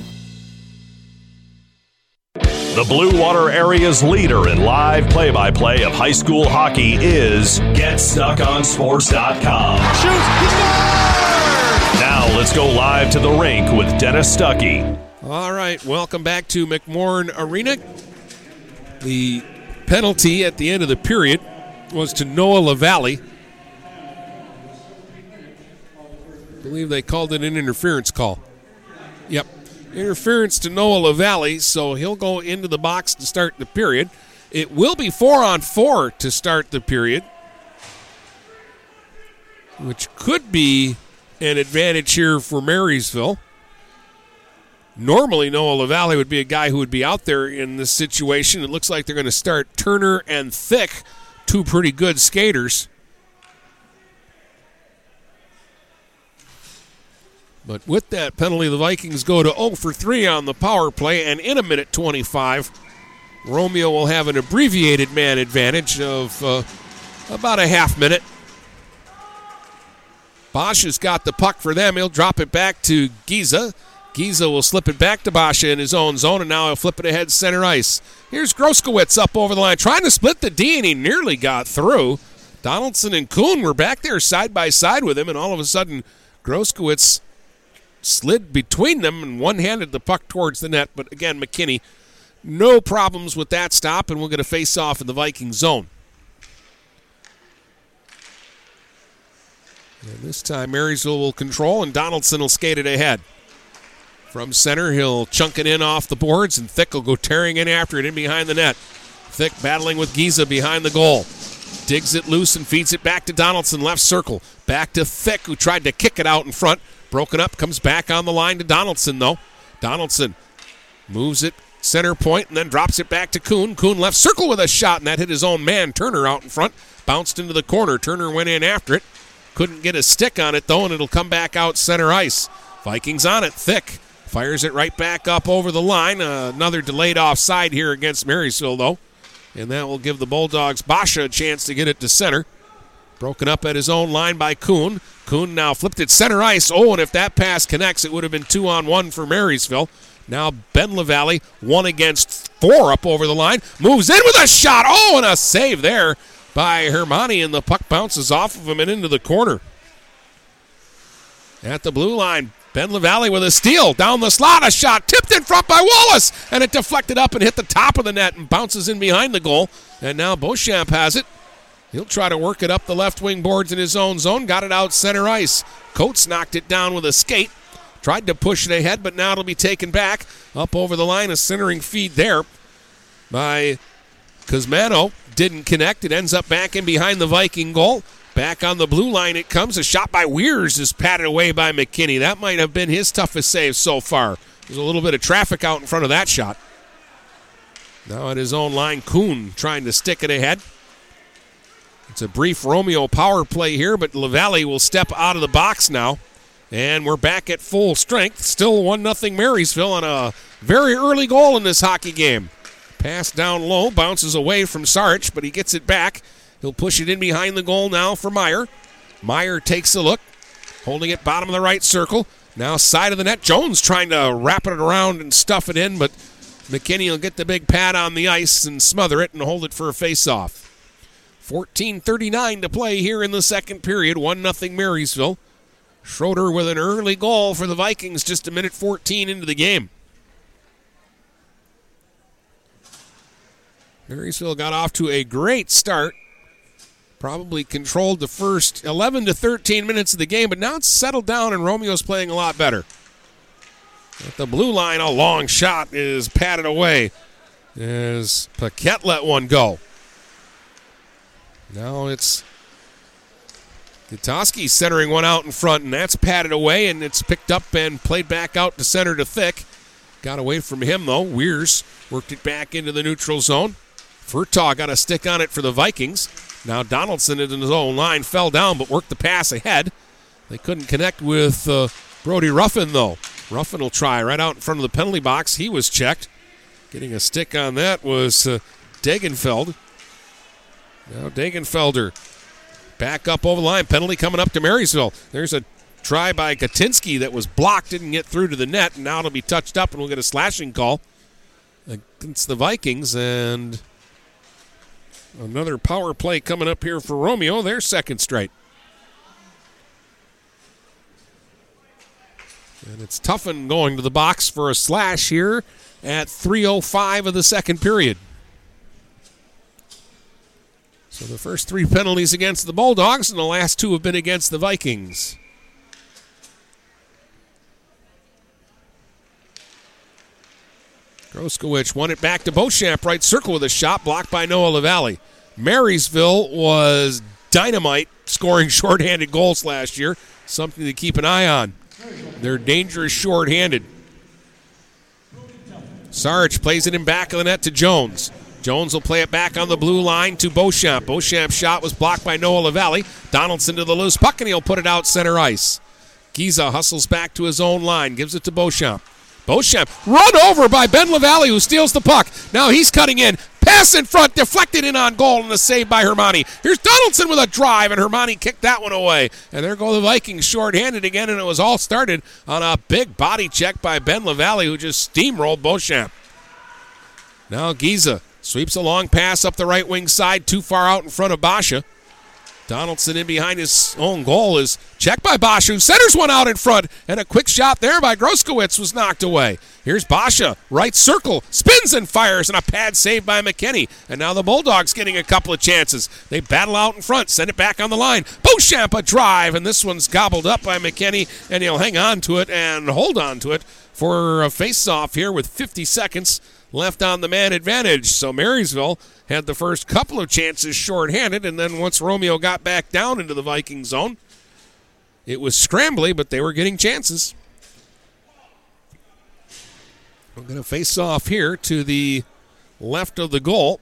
The Blue Water area's leader in live play by play of high school hockey is GetStuckOnSports.com. Now let's go live to the rink with Dennis Stuckey. All right, welcome back to McMorran Arena. The penalty at the end of the period was to Noah LaValle. I believe they called it an interference call. Yep. Interference to Noah LaValle, so he'll go into the box to start the period. It will be four on four to start the period, which could be an advantage here for Marysville. Normally, Noah LaValle would be a guy who would be out there in this situation. It looks like they're going to start Turner and Thick, two pretty good skaters. But with that penalty, the Vikings go to 0 for 3 on the power play, and in a minute 25, Romeo will have an abbreviated man advantage of uh, about a half minute. Bosch has got the puck for them. He'll drop it back to Giza. Giza will slip it back to Basha in his own zone, and now he'll flip it ahead center ice. Here's Groskowitz up over the line, trying to split the D, and he nearly got through. Donaldson and Kuhn were back there side by side with him, and all of a sudden, Groskowitz slid between them and one handed the puck towards the net. But again, McKinney, no problems with that stop, and we'll get a face off in the Viking zone. And this time, Marysville will control, and Donaldson will skate it ahead. From center, he'll chunk it in off the boards, and Thick will go tearing in after it in behind the net. Thick battling with Giza behind the goal. Digs it loose and feeds it back to Donaldson, left circle. Back to Thick, who tried to kick it out in front. Broken up, comes back on the line to Donaldson, though. Donaldson moves it center point and then drops it back to Kuhn. Kuhn left circle with a shot, and that hit his own man, Turner, out in front. Bounced into the corner. Turner went in after it. Couldn't get a stick on it, though, and it'll come back out center ice. Vikings on it. Thick fires it right back up over the line. Uh, another delayed offside here against Marysville, though. And that will give the Bulldogs Basha a chance to get it to center. Broken up at his own line by Kuhn. Kuhn now flipped it center ice. Oh, and if that pass connects, it would have been two on one for Marysville. Now Ben LaValle, one against four up over the line. Moves in with a shot. Oh, and a save there by Hermani, and the puck bounces off of him and into the corner. At the blue line, Ben LaValle with a steal down the slot, a shot tipped in front by Wallace, and it deflected up and hit the top of the net and bounces in behind the goal. And now Beauchamp has it. He'll try to work it up the left wing boards in his own zone. Got it out center ice. Coates knocked it down with a skate. Tried to push it ahead, but now it'll be taken back up over the line. A centering feed there by Cosmano. Didn't connect. It ends up back in behind the Viking goal. Back on the blue line it comes. A shot by Weirs is patted away by McKinney. That might have been his toughest save so far. There's a little bit of traffic out in front of that shot. Now at his own line, Kuhn trying to stick it ahead. It's a brief Romeo power play here, but LaValle will step out of the box now. And we're back at full strength. Still 1 0 Marysville on a very early goal in this hockey game. Pass down low, bounces away from Sarch, but he gets it back. He'll push it in behind the goal now for Meyer. Meyer takes a look, holding it bottom of the right circle. Now side of the net. Jones trying to wrap it around and stuff it in, but McKinney will get the big pad on the ice and smother it and hold it for a face-off. 14:39 to play here in the second period. One nothing Marysville. Schroeder with an early goal for the Vikings, just a minute 14 into the game. Marysville got off to a great start probably controlled the first 11 to 13 minutes of the game, but now it's settled down and Romeo's playing a lot better. At the blue line, a long shot is patted away as Paquette let one go. Now it's Gatoski centering one out in front, and that's patted away, and it's picked up and played back out to center to Thick. Got away from him, though. Weirs worked it back into the neutral zone. Furtaw got a stick on it for the Vikings. Now Donaldson in his own line fell down, but worked the pass ahead. They couldn't connect with uh, Brody Ruffin, though. Ruffin will try right out in front of the penalty box. He was checked. Getting a stick on that was uh, Degenfeld. Now Degenfelder back up over the line. Penalty coming up to Marysville. There's a try by Gatinsky that was blocked, didn't get through to the net, and now it'll be touched up, and we'll get a slashing call against the Vikings. And Another power play coming up here for Romeo. Their second straight. And it's Tuffin going to the box for a slash here at 3.05 of the second period. So the first three penalties against the Bulldogs, and the last two have been against the Vikings. Groskowitz won it back to Beauchamp, right circle with a shot blocked by Noah LaValle. Marysville was dynamite scoring shorthanded goals last year, something to keep an eye on. They're dangerous shorthanded. Sarge plays it in back of the net to Jones. Jones will play it back on the blue line to Beauchamp. Beauchamp's shot was blocked by Noah LaValle. Donaldson to the loose puck, and he'll put it out center ice. Giza hustles back to his own line, gives it to Beauchamp. Beauchamp run over by Ben LaValle, who steals the puck. Now he's cutting in. Pass in front, deflected in on goal, and a save by Hermani. Here's Donaldson with a drive, and Hermani kicked that one away. And there go the Vikings shorthanded again, and it was all started on a big body check by Ben LaValle, who just steamrolled Beauchamp. Now Giza sweeps a long pass up the right wing side, too far out in front of Basha. Donaldson in behind his own goal is checked by Bosch, who centers one out in front, and a quick shot there by Groskowitz was knocked away. Here's Basha, right circle, spins and fires, and a pad saved by McKinney. And now the Bulldogs getting a couple of chances. They battle out in front, send it back on the line. Beauchamp a drive, and this one's gobbled up by McKinney, and he'll hang on to it and hold on to it for a face-off here with 50 seconds left on the man advantage. So Marysville had the first couple of chances shorthanded, and then once Romeo got back down into the Viking zone, it was scrambly, but they were getting chances. We're going to face off here to the left of the goal.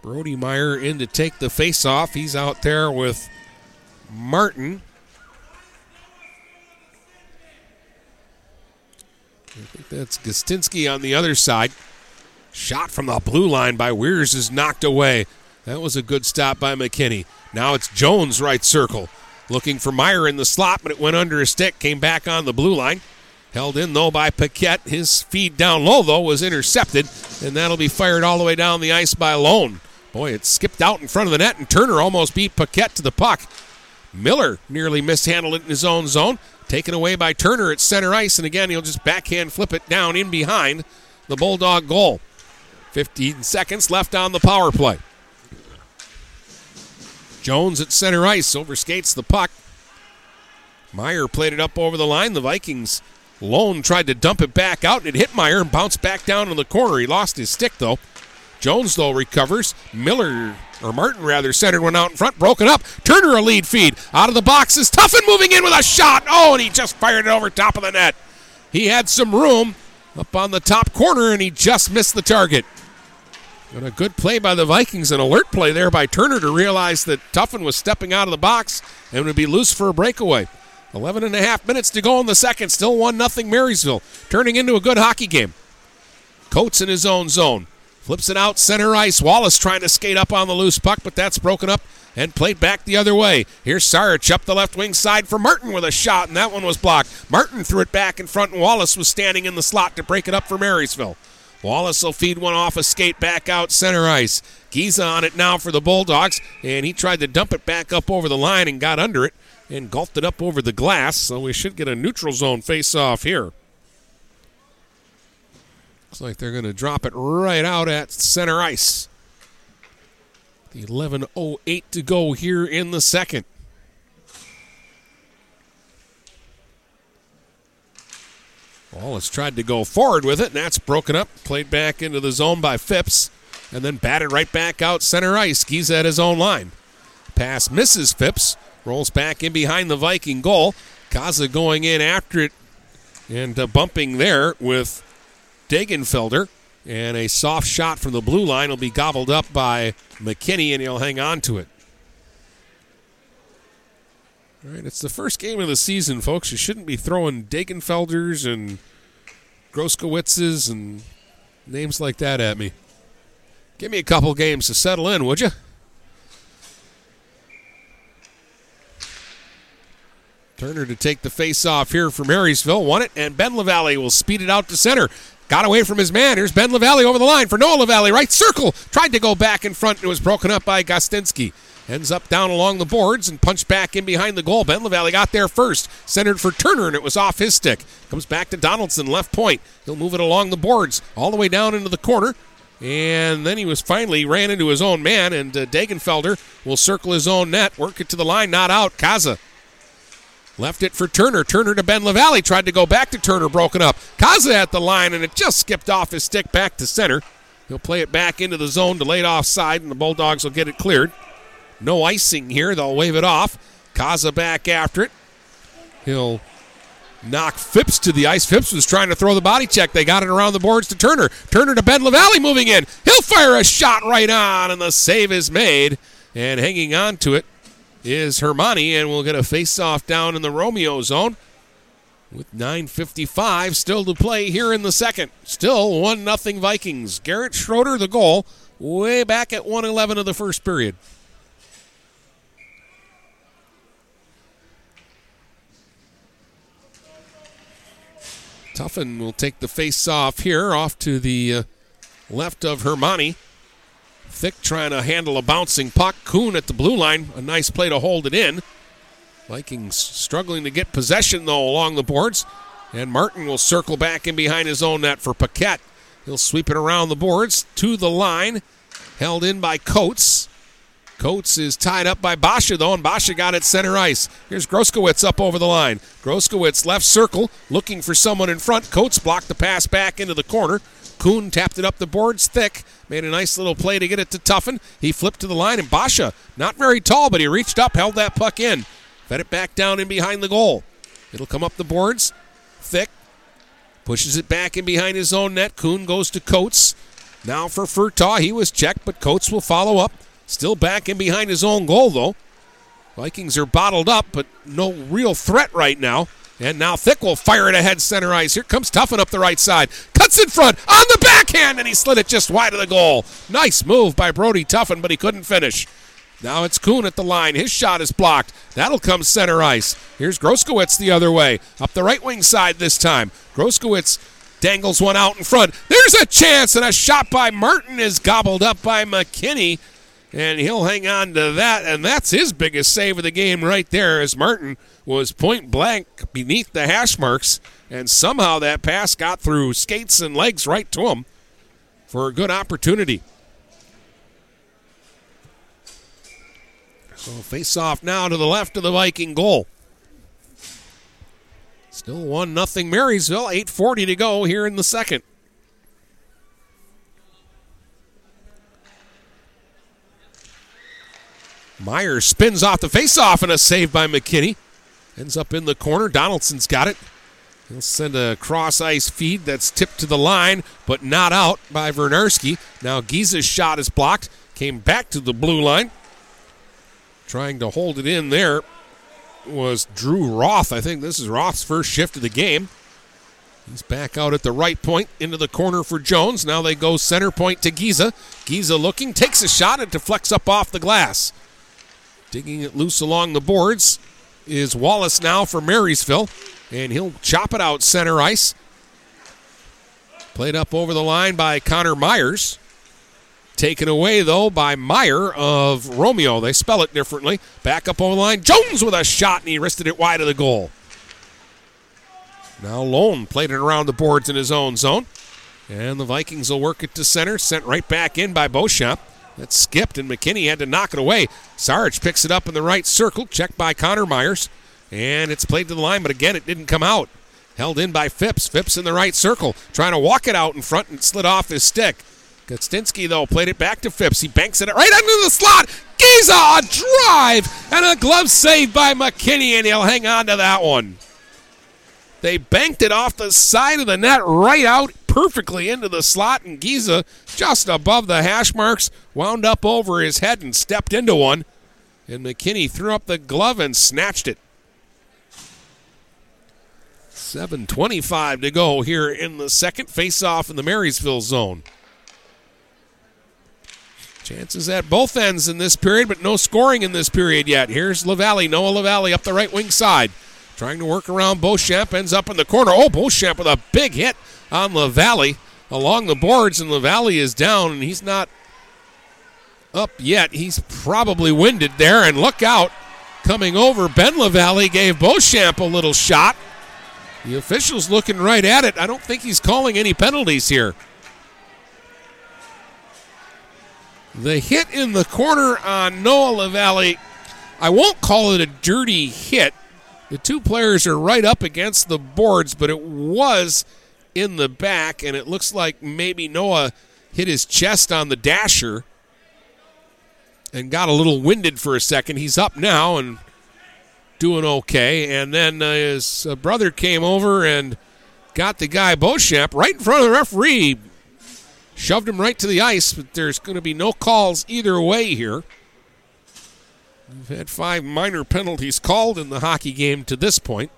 Brody Meyer in to take the face off. He's out there with Martin. I think that's Gostinski on the other side. Shot from the blue line by Weirs is knocked away. That was a good stop by McKinney. Now it's Jones right circle. Looking for Meyer in the slot, but it went under his stick, came back on the blue line. Held in though by Paquette. His feed down low though was intercepted, and that'll be fired all the way down the ice by Lone. Boy, it skipped out in front of the net, and Turner almost beat Paquette to the puck. Miller nearly mishandled it in his own zone. Taken away by Turner at center ice, and again, he'll just backhand flip it down in behind the Bulldog goal. 15 seconds left on the power play. Jones at center ice overskates the puck. Meyer played it up over the line. The Vikings Lone tried to dump it back out, and it hit Meyer and bounced back down in the corner. He lost his stick, though. Jones, though, recovers. Miller, or Martin rather, centered one out in front, broken up. Turner a lead feed. Out of the box boxes. Tuffin moving in with a shot. Oh, and he just fired it over top of the net. He had some room up on the top corner, and he just missed the target. And a good play by the Vikings, an alert play there by Turner to realize that Tuffin was stepping out of the box and would be loose for a breakaway. 11 and a half minutes to go in the second. Still 1 nothing Marysville. Turning into a good hockey game. Coates in his own zone. Flips it out center ice. Wallace trying to skate up on the loose puck, but that's broken up and played back the other way. Here's Sarich up the left wing side for Martin with a shot, and that one was blocked. Martin threw it back in front, and Wallace was standing in the slot to break it up for Marysville. Wallace will feed one off a skate back out center ice. Giza on it now for the Bulldogs, and he tried to dump it back up over the line and got under it and gulped it up over the glass, so we should get a neutral zone face off here. Looks like they're going to drop it right out at center ice. The 11.08 to go here in the second. Wallace tried to go forward with it, and that's broken up. Played back into the zone by Phipps, and then batted right back out center ice. He's at his own line. Pass misses Phipps. Rolls back in behind the Viking goal. Kaza going in after it and uh, bumping there with Dagenfelder. And a soft shot from the blue line will be gobbled up by McKinney, and he'll hang on to it. All right, it's the first game of the season, folks. You shouldn't be throwing Dagenfelders and Groskowitzes and names like that at me. Give me a couple games to settle in, would you? Turner to take the face off here for Marysville. Won it, and Ben LaValle will speed it out to center. Got away from his man. Here's Ben LaValle over the line for Noah LaValle. Right circle. Tried to go back in front. It was broken up by Gostinski. Ends up down along the boards and punched back in behind the goal. Ben LaValle got there first. Centered for Turner, and it was off his stick. Comes back to Donaldson, left point. He'll move it along the boards, all the way down into the corner. And then he was finally ran into his own man, and uh, Dagenfelder will circle his own net, work it to the line, not out. Kaza Left it for Turner. Turner to Ben LaValle. Tried to go back to Turner, broken up. Kaza at the line, and it just skipped off his stick back to center. He'll play it back into the zone, to delayed offside, and the Bulldogs will get it cleared. No icing here. They'll wave it off. Kaza back after it. He'll knock Phipps to the ice. Phipps was trying to throw the body check. They got it around the boards to Turner. Turner to Ben LaValle moving in. He'll fire a shot right on, and the save is made. And hanging on to it is Hermani, and we'll get a face-off down in the Romeo zone with 9.55 still to play here in the second. Still 1 nothing Vikings. Garrett Schroeder, the goal, way back at 111 of the first period. Tuffin will take the face off here, off to the uh, left of Hermani. Thick trying to handle a bouncing puck. Kuhn at the blue line. A nice play to hold it in. Vikings struggling to get possession, though, along the boards. And Martin will circle back in behind his own net for Paquette. He'll sweep it around the boards to the line. Held in by Coates. Coates is tied up by Basha, though, and Basha got it center ice. Here's Groskowitz up over the line. Groskowitz left circle, looking for someone in front. Coates blocked the pass back into the corner. Kuhn tapped it up the boards thick. Made a nice little play to get it to Tuffin. He flipped to the line, and Basha, not very tall, but he reached up, held that puck in. Fed it back down in behind the goal. It'll come up the boards. Thick. Pushes it back in behind his own net. Kuhn goes to Coates. Now for Furtaw. He was checked, but Coates will follow up. Still back in behind his own goal, though. Vikings are bottled up, but no real threat right now. And now Thick will fire it ahead center ice. Here comes Tuffin up the right side. Cuts in front on the backhand, and he slid it just wide of the goal. Nice move by Brody Tuffin, but he couldn't finish. Now it's Kuhn at the line. His shot is blocked. That'll come center ice. Here's Groskowitz the other way. Up the right wing side this time. Groskowitz dangles one out in front. There's a chance, and a shot by Martin is gobbled up by McKinney. And he'll hang on to that, and that's his biggest save of the game right there as Martin was point blank beneath the hash marks, and somehow that pass got through skates and legs right to him for a good opportunity. So face off now to the left of the Viking goal. Still 1 nothing Marysville, 8.40 to go here in the second. Myers spins off the faceoff and a save by McKinney. Ends up in the corner. Donaldson's got it. He'll send a cross ice feed that's tipped to the line, but not out by Vernarsky. Now Giza's shot is blocked. Came back to the blue line. Trying to hold it in there was Drew Roth. I think this is Roth's first shift of the game. He's back out at the right point into the corner for Jones. Now they go center point to Giza. Giza looking, takes a shot and deflects up off the glass. Digging it loose along the boards is Wallace now for Marysville, and he'll chop it out center ice. Played up over the line by Connor Myers. Taken away, though, by Meyer of Romeo. They spell it differently. Back up over the line. Jones with a shot, and he wristed it wide of the goal. Now Lone played it around the boards in his own zone. And the Vikings will work it to center. Sent right back in by Beauchamp. That skipped, and McKinney had to knock it away. Sarge picks it up in the right circle, checked by Connor Myers, and it's played to the line, but again, it didn't come out. Held in by Phipps. Phipps in the right circle, trying to walk it out in front and slid off his stick. Kostinsky, though, played it back to Phipps. He banks it right under the slot. Giza, a drive, and a glove save by McKinney, and he'll hang on to that one. They banked it off the side of the net right out perfectly into the slot, and Giza just above the hash marks wound up over his head and stepped into one. And McKinney threw up the glove and snatched it. 7.25 to go here in the second face-off in the Marysville zone. Chances at both ends in this period, but no scoring in this period yet. Here's LaValle, Noah LaValle up the right wing side. Trying to work around Beauchamp, ends up in the corner. Oh, Beauchamp with a big hit on LaValle along the boards, and LaValle is down, and he's not up yet. He's probably winded there, and look out. Coming over, Ben LaValle gave Beauchamp a little shot. The official's looking right at it. I don't think he's calling any penalties here. The hit in the corner on Noah LaValle, I won't call it a dirty hit. The two players are right up against the boards, but it was in the back, and it looks like maybe Noah hit his chest on the dasher and got a little winded for a second. He's up now and doing okay. And then uh, his uh, brother came over and got the guy Beauchamp right in front of the referee, shoved him right to the ice. But there's going to be no calls either way here. We've had five minor penalties called in the hockey game to this point.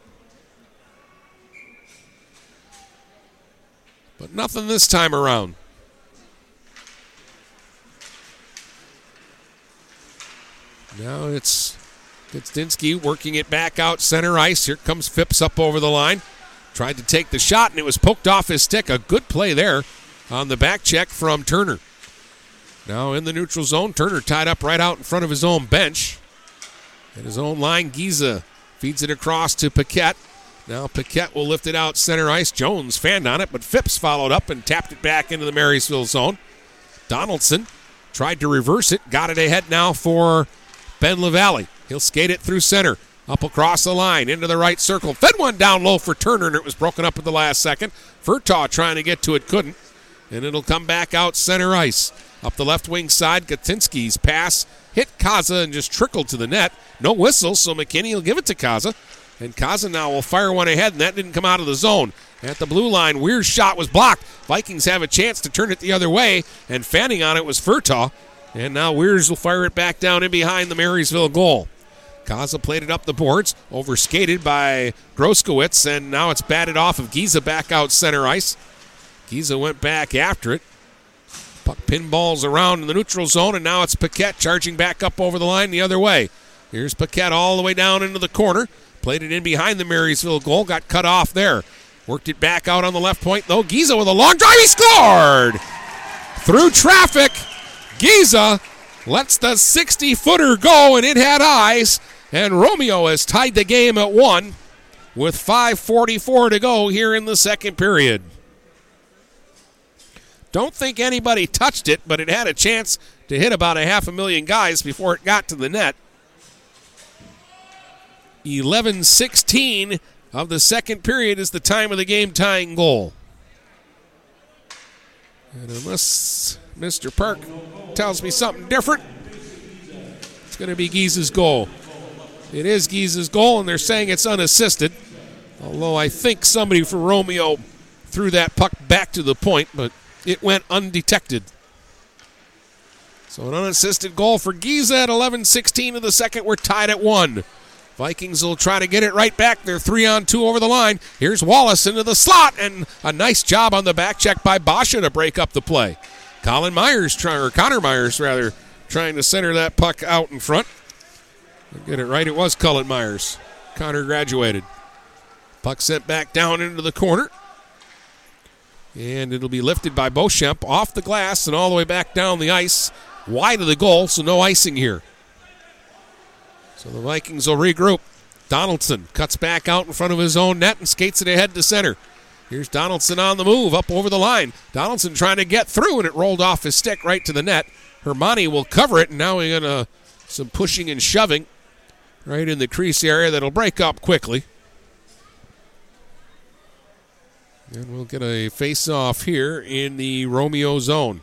But nothing this time around. Now it's Kostinsky working it back out center ice. Here comes Phipps up over the line. Tried to take the shot and it was poked off his stick. A good play there on the back check from Turner. Now in the neutral zone, Turner tied up right out in front of his own bench. And his own line, Giza feeds it across to Paquette. Now Paquette will lift it out center ice. Jones fanned on it, but Phipps followed up and tapped it back into the Marysville zone. Donaldson tried to reverse it, got it ahead now for Ben LaValle. He'll skate it through center, up across the line, into the right circle. Fed one down low for Turner, and it was broken up at the last second. Furtaw trying to get to it, couldn't. And it'll come back out center ice. Up the left wing side, Kostinsky's pass hit Kaza and just trickled to the net. No whistle, so McKinney will give it to Kaza. And Kaza now will fire one ahead, and that didn't come out of the zone. At the blue line, Weir's shot was blocked. Vikings have a chance to turn it the other way, and fanning on it was Furtaw. And now Weirs will fire it back down in behind the Marysville goal. Kaza played it up the boards, overskated by Groskowitz, and now it's batted off of Giza back out center ice. Giza went back after it. Puck pinballs around in the neutral zone, and now it's Paquette charging back up over the line the other way. Here's Paquette all the way down into the corner. Played it in behind the Marysville goal, got cut off there. Worked it back out on the left point, though. Giza with a long drive, he scored! Through traffic, Giza lets the 60 footer go, and it had eyes. And Romeo has tied the game at one with 5.44 to go here in the second period. Don't think anybody touched it, but it had a chance to hit about a half a million guys before it got to the net. 11 16 of the second period is the time of the game tying goal. And unless Mr. Park tells me something different, it's going to be Giza's goal. It is Giza's goal, and they're saying it's unassisted. Although I think somebody for Romeo threw that puck back to the point, but it went undetected. So an unassisted goal for Giza at 11 16 of the second. We're tied at one. Vikings will try to get it right back. They're three on two over the line. Here's Wallace into the slot, and a nice job on the back check by Basha to break up the play. Colin Myers trying, or Connor Myers rather, trying to center that puck out in front. Get it right. It was Cullen Myers. Connor graduated. Puck sent back down into the corner. And it'll be lifted by Beauchamp off the glass and all the way back down the ice, wide of the goal, so no icing here. So the Vikings will regroup. Donaldson cuts back out in front of his own net and skates it ahead to center. Here's Donaldson on the move up over the line. Donaldson trying to get through, and it rolled off his stick right to the net. Hermani will cover it, and now we got a, some pushing and shoving right in the crease area that'll break up quickly. And we'll get a face off here in the Romeo zone.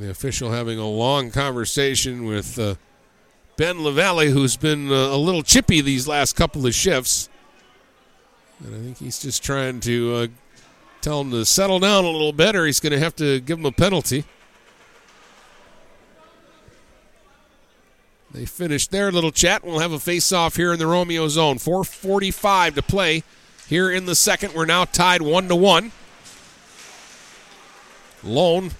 The official having a long conversation with uh, Ben LaValle, who's been uh, a little chippy these last couple of shifts. And I think he's just trying to uh, tell him to settle down a little better. he's going to have to give him a penalty. They finished their little chat. We'll have a face-off here in the Romeo zone. 4:45 to play here in the second. We're now tied one to one. Lone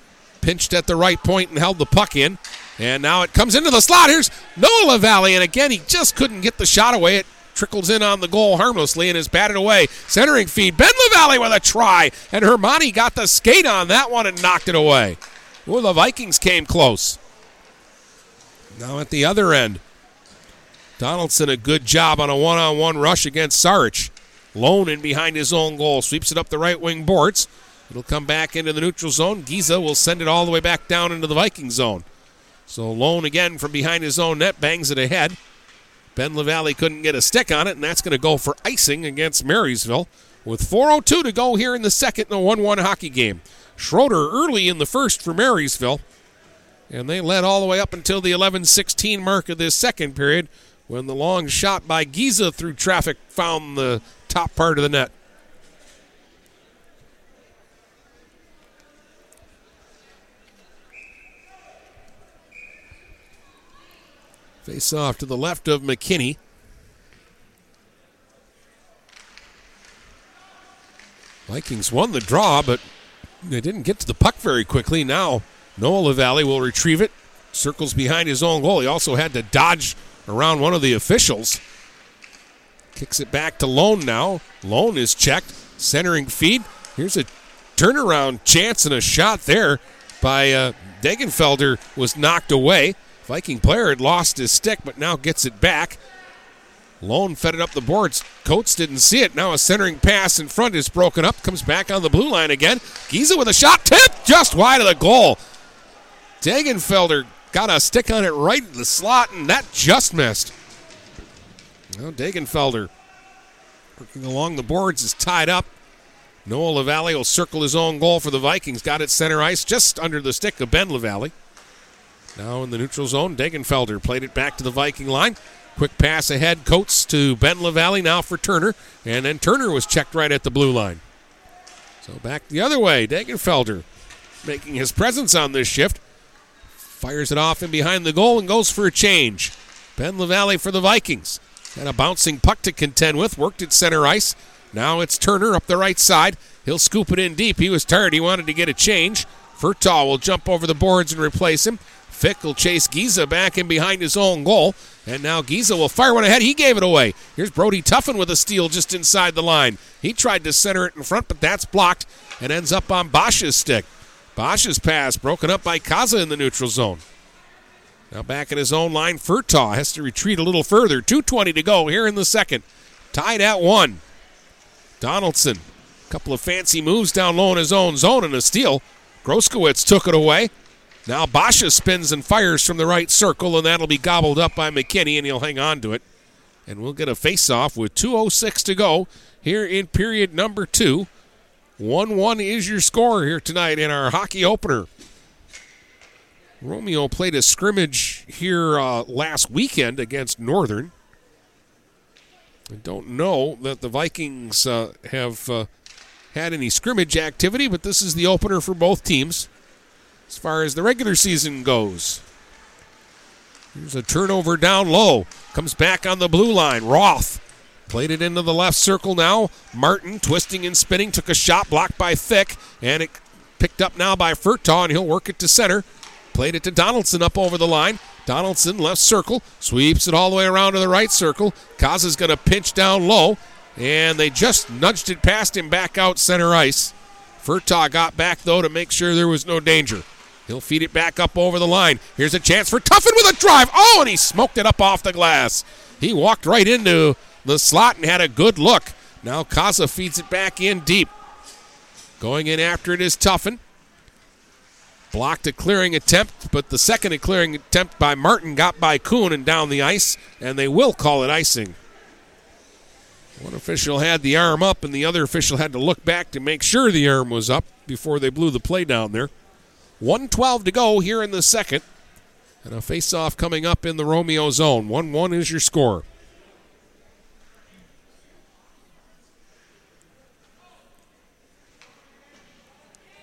pinched at the right point and held the puck in, and now it comes into the slot. Here's Noah LaValle, and again he just couldn't get the shot away. It trickles in on the goal harmlessly and is batted away. Centering feed. Ben LaValle with a try, and Hermani got the skate on that one and knocked it away. Well, the Vikings came close. Now at the other end, Donaldson a good job on a one-on-one rush against Sarich. Lone in behind his own goal, sweeps it up the right wing boards. It'll come back into the neutral zone. Giza will send it all the way back down into the Viking zone. So Lone again from behind his own net bangs it ahead. Ben LaValle couldn't get a stick on it, and that's going to go for icing against Marysville. With 4.02 to go here in the second in a 1 1 hockey game. Schroeder early in the first for Marysville, and they led all the way up until the 11 16 mark of this second period when the long shot by Giza through traffic found the top part of the net. Face off to the left of McKinney. Vikings won the draw, but they didn't get to the puck very quickly. Now Noah LaValle will retrieve it. Circles behind his own goal. He also had to dodge around one of the officials. Kicks it back to Lone now. Lone is checked. Centering feed. Here's a turnaround chance and a shot there by uh, Degenfelder was knocked away. Viking player had lost his stick, but now gets it back. Lone fed it up the boards. Coates didn't see it. Now a centering pass in front is broken up. Comes back on the blue line again. Giza with a shot. Tip just wide of the goal. Degenfelder got a stick on it right in the slot, and that just missed. Now Degenfelder working along the boards is tied up. Noah LaValle will circle his own goal for the Vikings. Got it center ice just under the stick of Ben LaValle. Now in the neutral zone, Degenfelder played it back to the Viking line. Quick pass ahead, Coates to Ben LaValle now for Turner. And then Turner was checked right at the blue line. So back the other way, Degenfelder making his presence on this shift. Fires it off in behind the goal and goes for a change. Ben LaValle for the Vikings. Had a bouncing puck to contend with, worked at center ice. Now it's Turner up the right side. He'll scoop it in deep. He was tired. He wanted to get a change. Furtaw will jump over the boards and replace him. Fick will chase Giza back in behind his own goal. And now Giza will fire one ahead. He gave it away. Here's Brody Tuffin with a steal just inside the line. He tried to center it in front, but that's blocked and ends up on Bosch's stick. Bosch's pass broken up by Kaza in the neutral zone. Now back at his own line, Furtaw has to retreat a little further. 2.20 to go here in the second. Tied at one. Donaldson, a couple of fancy moves down low in his own zone and a steal. Groskowitz took it away. Now Basha spins and fires from the right circle, and that'll be gobbled up by McKinney, and he'll hang on to it. And we'll get a face-off with 2.06 to go here in period number two. 1 1 is your score here tonight in our hockey opener. Romeo played a scrimmage here uh, last weekend against Northern. I don't know that the Vikings uh, have uh, had any scrimmage activity, but this is the opener for both teams as far as the regular season goes. Here's a turnover down low. Comes back on the blue line. Roth played it into the left circle now. Martin twisting and spinning took a shot blocked by Fick, and it picked up now by Furtaw, and he'll work it to center. Played it to Donaldson up over the line. Donaldson left circle sweeps it all the way around to the right circle. Kaza's going to pinch down low, and they just nudged it past him back out center ice. Furtaw got back though to make sure there was no danger. He'll feed it back up over the line. Here's a chance for Tuffin with a drive. Oh, and he smoked it up off the glass. He walked right into the slot and had a good look. Now Kaza feeds it back in deep. Going in after it is Tuffin. Blocked a clearing attempt, but the second clearing attempt by Martin got by Kuhn and down the ice, and they will call it icing. One official had the arm up, and the other official had to look back to make sure the arm was up before they blew the play down there. 112 to go here in the second. And a face-off coming up in the Romeo zone. 1-1 is your score.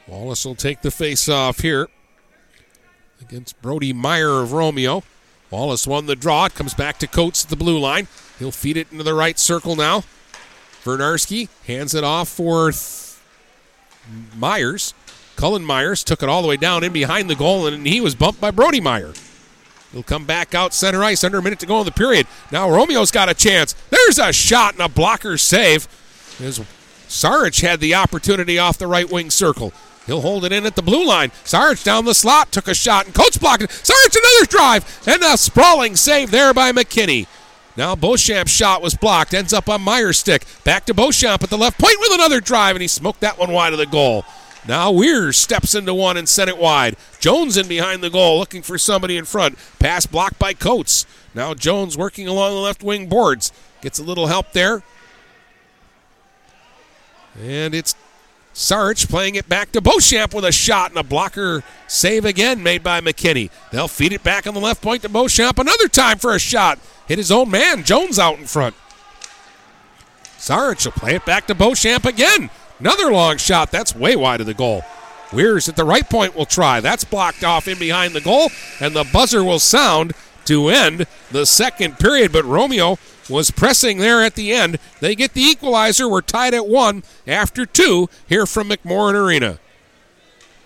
Wallace will take the face-off here against Brody Meyer of Romeo. Wallace won the draw. It comes back to Coates at the blue line. He'll feed it into the right circle now. Vernarsky hands it off for Myers. Cullen Myers took it all the way down in behind the goal, and he was bumped by Brody Meyer. He'll come back out center ice under a minute to go in the period. Now Romeo's got a chance. There's a shot and a blocker save. As Sarich had the opportunity off the right wing circle. He'll hold it in at the blue line. Sarich down the slot, took a shot, and Coach blocked it. Sarich another drive, and a sprawling save there by McKinney. Now Beauchamp's shot was blocked, ends up on Meyer's stick. Back to Beauchamp at the left point with another drive, and he smoked that one wide of the goal. Now Weir steps into one and sent it wide. Jones in behind the goal looking for somebody in front. Pass blocked by Coates. Now Jones working along the left wing boards. Gets a little help there. And it's Sarich playing it back to Beauchamp with a shot and a blocker save again made by McKinney. They'll feed it back on the left point to Beauchamp. Another time for a shot. Hit his own man. Jones out in front. Sarich will play it back to Beauchamp again. Another long shot. That's way wide of the goal. Weirs at the right point will try. That's blocked off in behind the goal, and the buzzer will sound to end the second period. But Romeo was pressing there at the end. They get the equalizer. We're tied at one after two here from McMorran Arena.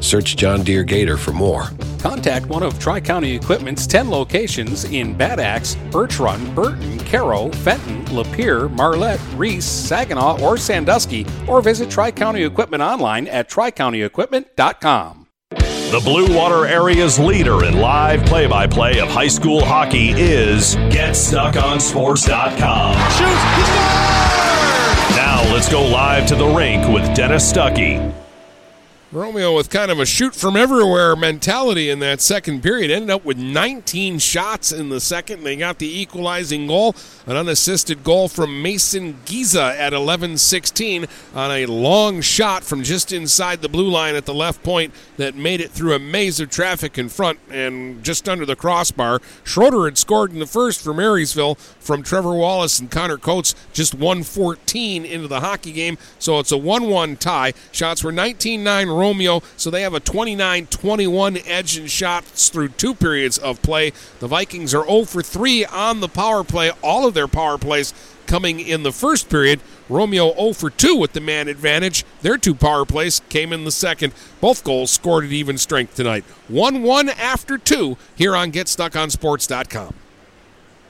Search John Deere Gator for more. Contact one of Tri County Equipment's 10 locations in Bad Axe, Birch Run, Burton, Caro, Fenton, Lapeer, Marlette, Reese, Saginaw, or Sandusky, or visit Tri County Equipment online at tricountyequipment.com. The Blue Water area's leader in live play by play of high school hockey is GetStuckOnSports.com. Shoots, he scores! Now let's go live to the rink with Dennis Stuckey. Romeo with kind of a shoot from everywhere mentality in that second period. Ended up with 19 shots in the second. They got the equalizing goal, an unassisted goal from Mason Giza at 11 16 on a long shot from just inside the blue line at the left point that made it through a maze of traffic in front and just under the crossbar. Schroeder had scored in the first for Marysville from Trevor Wallace and Connor Coates just 114 into the hockey game. So it's a 1 1 tie. Shots were 19 9 Romeo, so they have a 29 21 edge in shots through two periods of play. The Vikings are 0 for 3 on the power play, all of their power plays coming in the first period. Romeo 0 for 2 with the man advantage. Their two power plays came in the second. Both goals scored at even strength tonight. 1 1 after 2 here on GetStuckOnSports.com.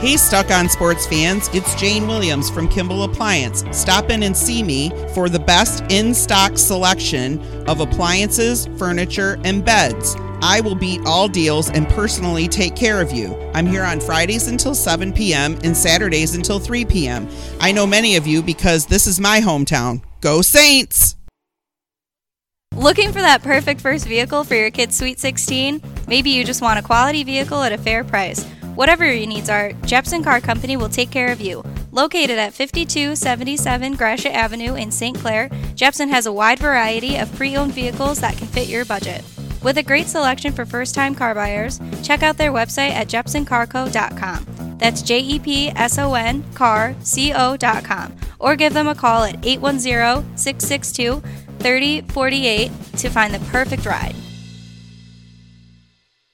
Hey, Stuck on Sports fans, it's Jane Williams from Kimball Appliance. Stop in and see me for the best in stock selection of appliances, furniture, and beds. I will beat all deals and personally take care of you. I'm here on Fridays until 7 p.m. and Saturdays until 3 p.m. I know many of you because this is my hometown. Go Saints! Looking for that perfect first vehicle for your kid's Sweet 16? Maybe you just want a quality vehicle at a fair price. Whatever your needs are, Jepson Car Company will take care of you. Located at 5277 Gratiot Avenue in St. Clair, Jepson has a wide variety of pre owned vehicles that can fit your budget. With a great selection for first time car buyers, check out their website at jepsoncarco.com. That's J E P S O N car C O.com. Or give them a call at 810 662 3048 to find the perfect ride.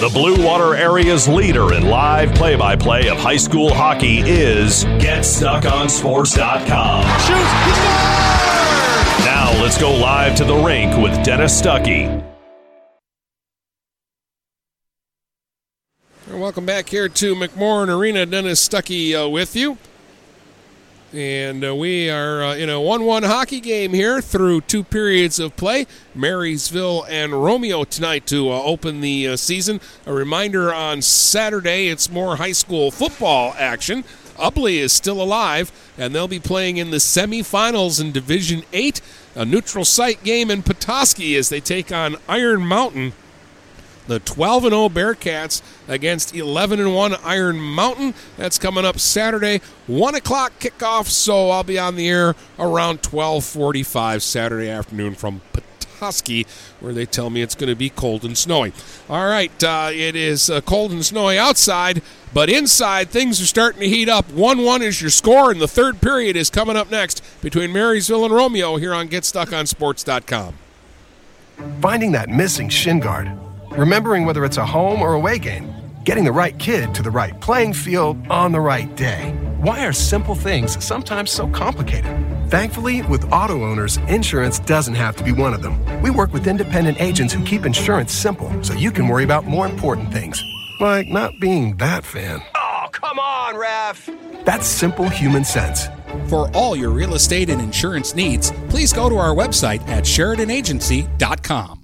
The Blue Water area's leader in live play by play of high school hockey is GetStuckOnSports.com. Shoot! Now let's go live to the rink with Dennis Stuckey. Welcome back here to McMorran Arena. Dennis Stuckey uh, with you. And uh, we are uh, in a 1 1 hockey game here through two periods of play. Marysville and Romeo tonight to uh, open the uh, season. A reminder on Saturday, it's more high school football action. Ubly is still alive, and they'll be playing in the semifinals in Division 8, a neutral site game in Petoskey as they take on Iron Mountain the 12 and 0 Bearcats against 11 and 1 Iron Mountain. That's coming up Saturday, 1 o'clock kickoff. So I'll be on the air around 12:45 Saturday afternoon from Petoskey, where they tell me it's going to be cold and snowy. All right, uh, it is uh, cold and snowy outside, but inside things are starting to heat up. 1 1 is your score, and the third period is coming up next between Marysville and Romeo here on GetStuckOnSports.com. Finding that missing shin guard remembering whether it's a home or away game, getting the right kid to the right playing field on the right day. Why are simple things sometimes so complicated? Thankfully, with auto owners, insurance doesn't have to be one of them. We work with independent agents who keep insurance simple so you can worry about more important things, like not being that fan. Oh, come on, ref! That's simple human sense. For all your real estate and insurance needs, please go to our website at SheridanAgency.com.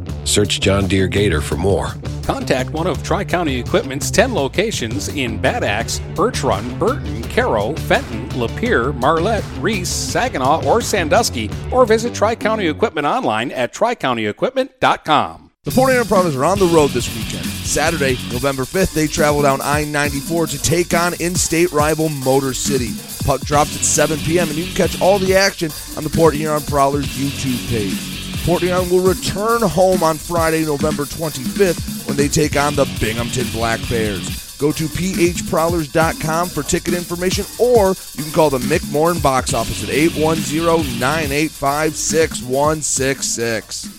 Search John Deere Gator for more. Contact one of Tri County Equipment's 10 locations in Bad Axe, Birch Run, Burton, Caro, Fenton, Lapeer, Marlette, Reese, Saginaw, or Sandusky, or visit Tri County Equipment online at tricountyequipment.com. The Port Huron Prowlers are on the road this weekend. Saturday, November 5th, they travel down I 94 to take on in state rival Motor City. Puck drops at 7 p.m., and you can catch all the action on the Port Huron Prowlers YouTube page. Port Huron will return home on Friday, November 25th, when they take on the Binghamton Black Bears. Go to phprowlers.com for ticket information, or you can call the McMorran box office at 810 985 6166.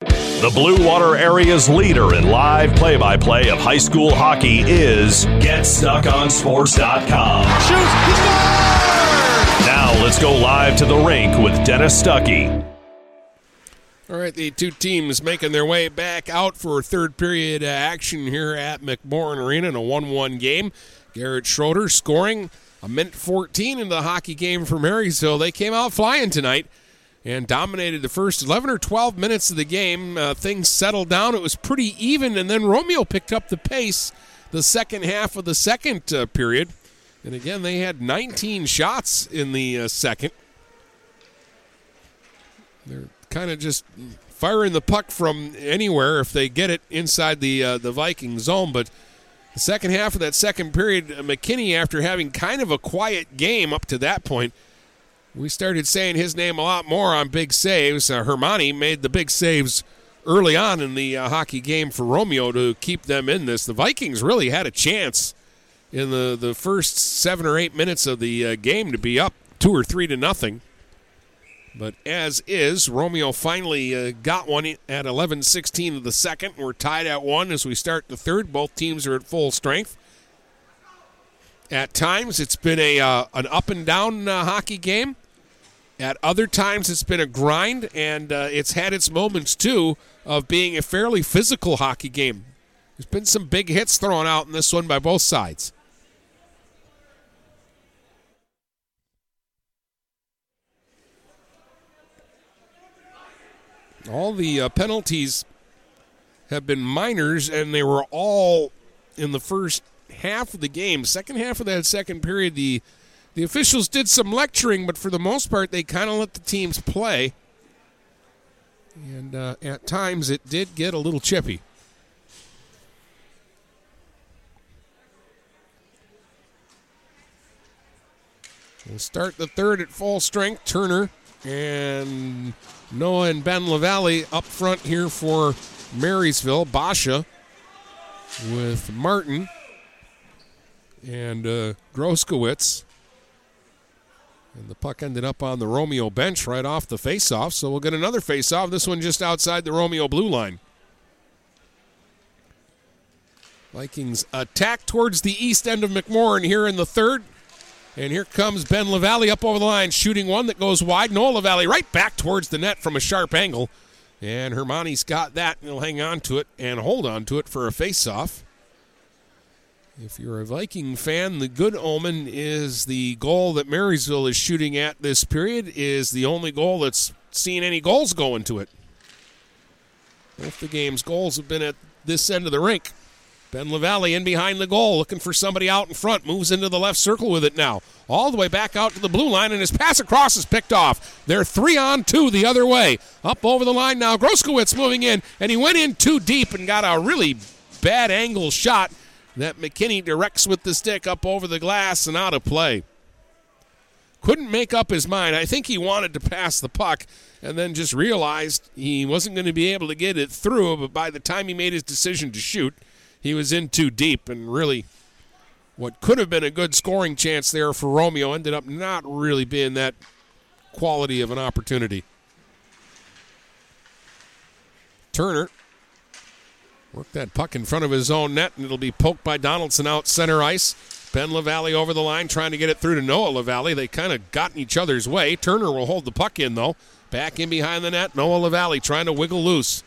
The Blue Water area's leader in live play by play of high school hockey is GetStuckOnSports.com. Shoot! Now let's go live to the rink with Dennis Stuckey. All right, the two teams making their way back out for third period action here at McMorran Arena in a 1 1 game. Garrett Schroeder scoring a minute 14 into the hockey game for Marysville. They came out flying tonight and dominated the first 11 or 12 minutes of the game. Uh, things settled down. It was pretty even, and then Romeo picked up the pace the second half of the second uh, period. And again, they had 19 shots in the uh, second. They're kind of just firing the puck from anywhere if they get it inside the uh, the Viking zone. But the second half of that second period, uh, McKinney, after having kind of a quiet game up to that point, we started saying his name a lot more on big saves. Uh, Hermani made the big saves early on in the uh, hockey game for Romeo to keep them in this. The Vikings really had a chance in the, the first seven or eight minutes of the uh, game to be up two or three to nothing. But as is, Romeo finally uh, got one at 11 16 of the second. We're tied at one as we start the third. Both teams are at full strength. At times, it's been a uh, an up and down uh, hockey game. At other times, it's been a grind, and uh, it's had its moments too of being a fairly physical hockey game. There's been some big hits thrown out in this one by both sides. All the uh, penalties have been minors, and they were all in the first half of the game. Second half of that second period, the the officials did some lecturing, but for the most part, they kind of let the teams play. And uh, at times, it did get a little chippy. We'll start the third at full strength. Turner and Noah and Ben LaValle up front here for Marysville. Basha with Martin and uh, Groskowitz. And the puck ended up on the Romeo bench right off the faceoff. So we'll get another faceoff. This one just outside the Romeo blue line. Vikings attack towards the east end of McMorran here in the third. And here comes Ben LaValle up over the line, shooting one that goes wide. Noah LaValle right back towards the net from a sharp angle. And Hermani's got that, and he'll hang on to it and hold on to it for a face-off. If you're a Viking fan, the good omen is the goal that Marysville is shooting at this period is the only goal that's seen any goals go into it. Both the game's goals have been at this end of the rink. Ben LaValle in behind the goal, looking for somebody out in front. Moves into the left circle with it now. All the way back out to the blue line, and his pass across is picked off. They're three on two the other way. Up over the line now. Groskowitz moving in, and he went in too deep and got a really bad angle shot that McKinney directs with the stick up over the glass and out of play. Couldn't make up his mind. I think he wanted to pass the puck and then just realized he wasn't going to be able to get it through, but by the time he made his decision to shoot, he was in too deep and really what could have been a good scoring chance there for Romeo ended up not really being that quality of an opportunity. Turner worked that puck in front of his own net, and it'll be poked by Donaldson out center ice. Ben LaValle over the line trying to get it through to Noah LaValle. They kind of got in each other's way. Turner will hold the puck in, though. Back in behind the net. Noah LaValle trying to wiggle loose.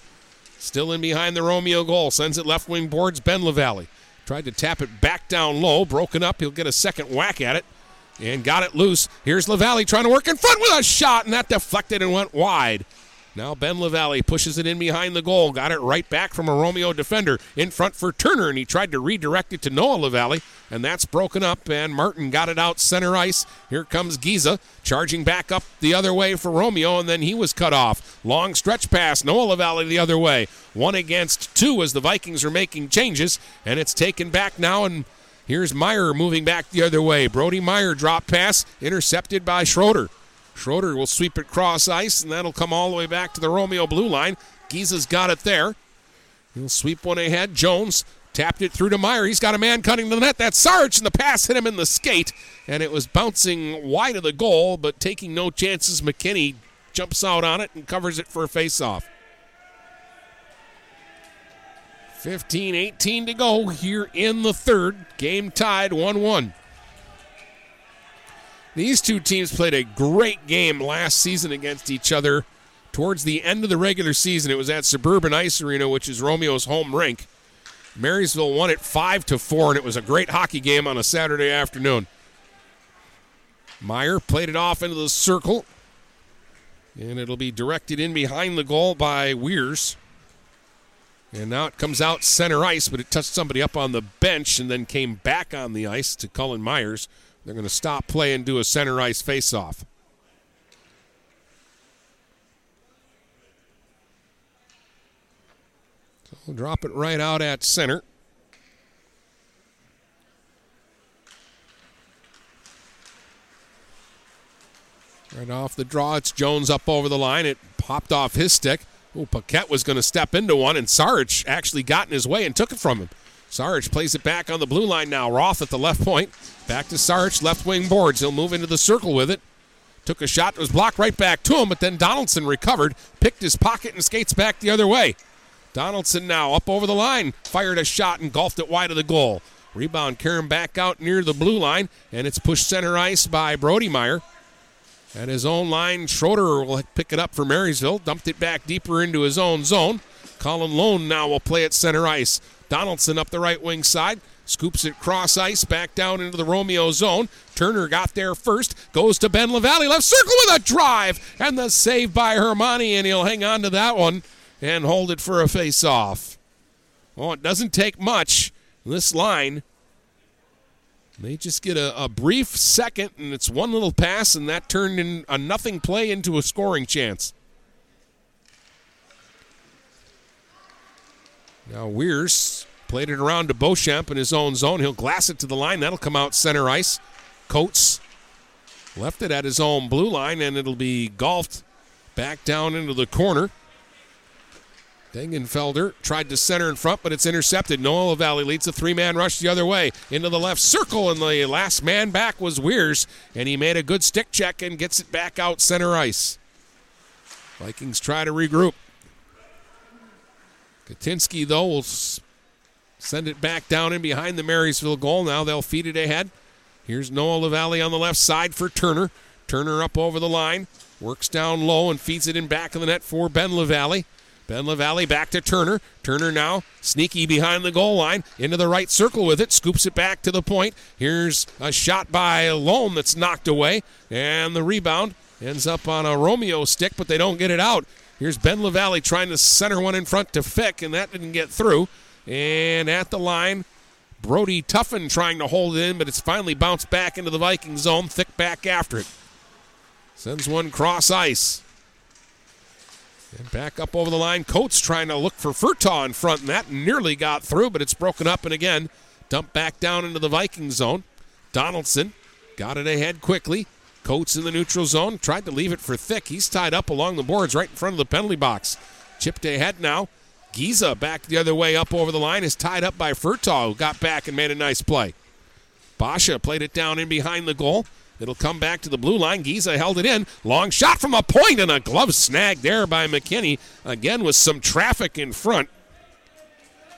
Still in behind the Romeo goal. Sends it left wing boards. Ben LaValle. Tried to tap it back down low. Broken up. He'll get a second whack at it. And got it loose. Here's LaValle trying to work in front with a shot, and that deflected and went wide. Now Ben LaValle pushes it in behind the goal. Got it right back from a Romeo defender in front for Turner, and he tried to redirect it to Noah LaValle, and that's broken up. And Martin got it out center ice. Here comes Giza charging back up the other way for Romeo, and then he was cut off. Long stretch pass. Noah LaValle the other way. One against two as the Vikings are making changes, and it's taken back now. And here's Meyer moving back the other way. Brody Meyer drop pass intercepted by Schroeder. Schroeder will sweep it cross ice, and that'll come all the way back to the Romeo blue line. Giza's got it there. He'll sweep one ahead. Jones tapped it through to Meyer. He's got a man cutting to the net. That's Sarge, and the pass hit him in the skate, and it was bouncing wide of the goal, but taking no chances. McKinney jumps out on it and covers it for a faceoff. 15 18 to go here in the third. Game tied 1 1. These two teams played a great game last season against each other. Towards the end of the regular season, it was at Suburban Ice Arena, which is Romeo's home rink. Marysville won it 5 to 4 and it was a great hockey game on a Saturday afternoon. Meyer played it off into the circle. And it'll be directed in behind the goal by Weirs. And now it comes out center ice, but it touched somebody up on the bench and then came back on the ice to Cullen Myers. They're going to stop play and do a center ice faceoff. So we'll drop it right out at center. Right off the draw, it's Jones up over the line. It popped off his stick. Oh, Paquette was going to step into one, and Sarge actually got in his way and took it from him. Sarge plays it back on the blue line now. Roth at the left point. Back to Sarge, left wing boards. He'll move into the circle with it. Took a shot, it was blocked right back to him, but then Donaldson recovered, picked his pocket, and skates back the other way. Donaldson now up over the line, fired a shot and golfed it wide of the goal. Rebound Karen back out near the blue line, and it's pushed center ice by Brody Meyer. At his own line, Schroeder will pick it up for Marysville, dumped it back deeper into his own zone. Colin Lone now will play at center ice. Donaldson up the right wing side. Scoops it cross ice back down into the Romeo zone. Turner got there first. Goes to Ben LaValle. Left circle with a drive. And the save by Hermani. And he'll hang on to that one and hold it for a face off. Well, oh, it doesn't take much. This line, they just get a, a brief second, and it's one little pass, and that turned in a nothing play into a scoring chance. Now Weirs played it around to Beauchamp in his own zone. He'll glass it to the line. That'll come out center ice. Coates left it at his own blue line, and it'll be golfed back down into the corner. Degenfelder tried to center in front, but it's intercepted. Noah LaValle leads a three man rush the other way into the left circle, and the last man back was Weirs, and he made a good stick check and gets it back out center ice. Vikings try to regroup. Gatinsky, though, will send it back down in behind the Marysville goal. Now they'll feed it ahead. Here's Noah LaValle on the left side for Turner. Turner up over the line, works down low and feeds it in back of the net for Ben LaValle. Ben LaValle back to Turner. Turner now sneaky behind the goal line into the right circle with it, scoops it back to the point. Here's a shot by Lone that's knocked away, and the rebound ends up on a Romeo stick, but they don't get it out. Here's Ben LaValle trying to center one in front to Fick, and that didn't get through. And at the line, Brody Tuffin trying to hold it in, but it's finally bounced back into the Viking zone. Fick back after it. Sends one cross ice. And back up over the line. Coates trying to look for Furtaw in front, and that nearly got through, but it's broken up. And again, dumped back down into the Viking zone. Donaldson got it ahead quickly. Coates in the neutral zone. Tried to leave it for Fick. He's tied up along the boards right in front of the penalty box. Chipped ahead now. Giza back the other way up over the line is tied up by Furtaw, who got back and made a nice play. Basha played it down in behind the goal. It'll come back to the blue line. Giza held it in. Long shot from a point and a glove snag there by McKinney. Again, with some traffic in front.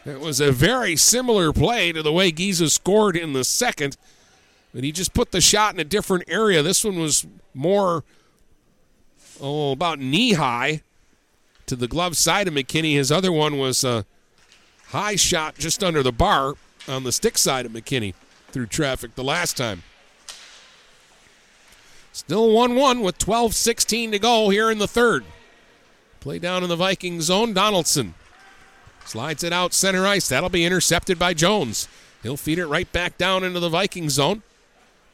It was a very similar play to the way Giza scored in the second, but he just put the shot in a different area. This one was more, oh, about knee high to the glove side of McKinney. His other one was a high shot just under the bar on the stick side of McKinney through traffic the last time. Still 1 1 with 12 16 to go here in the third. Play down in the Viking zone. Donaldson slides it out center ice. That'll be intercepted by Jones. He'll feed it right back down into the Viking zone.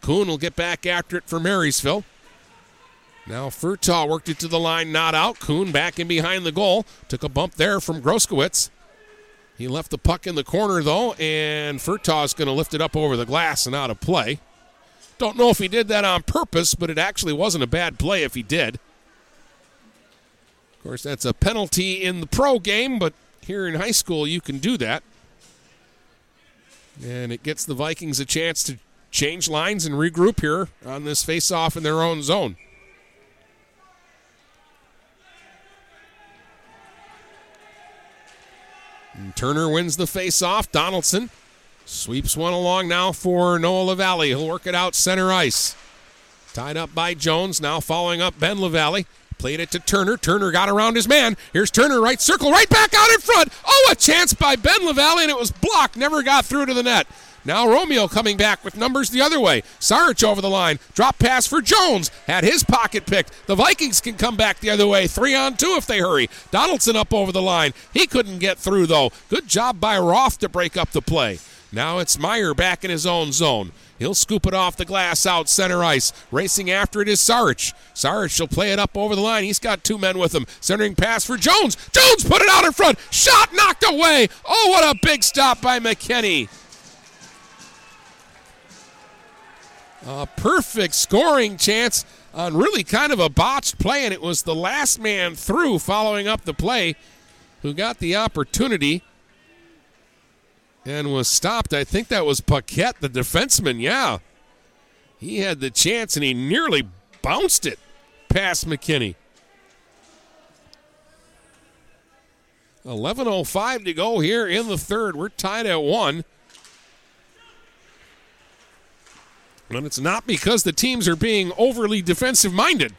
Kuhn will get back after it for Marysville. Now Furtaw worked it to the line, not out. Kuhn back in behind the goal. Took a bump there from Groskowitz. He left the puck in the corner though, and Furtaw's going to lift it up over the glass and out of play. Don't know if he did that on purpose, but it actually wasn't a bad play if he did. Of course, that's a penalty in the pro game, but here in high school you can do that. And it gets the Vikings a chance to change lines and regroup here on this face-off in their own zone. And Turner wins the face-off. Donaldson Sweeps one along now for Noah LaValle. He'll work it out center ice. Tied up by Jones. Now following up Ben LaValle. Played it to Turner. Turner got around his man. Here's Turner, right circle, right back out in front. Oh, a chance by Ben LaValle, and it was blocked. Never got through to the net. Now Romeo coming back with numbers the other way. Sarich over the line. Drop pass for Jones. Had his pocket picked. The Vikings can come back the other way. Three on two if they hurry. Donaldson up over the line. He couldn't get through, though. Good job by Roth to break up the play. Now it's Meyer back in his own zone. He'll scoop it off the glass out center ice. Racing after it is Sarich. Sarich will play it up over the line. He's got two men with him. Centering pass for Jones. Jones put it out in front. Shot knocked away. Oh, what a big stop by McKinney. A perfect scoring chance on really kind of a botched play, and it was the last man through following up the play who got the opportunity and was stopped. I think that was Paquette, the defenseman. Yeah. He had the chance and he nearly bounced it past McKinney. 11.05 to go here in the third. We're tied at one. And it's not because the teams are being overly defensive minded.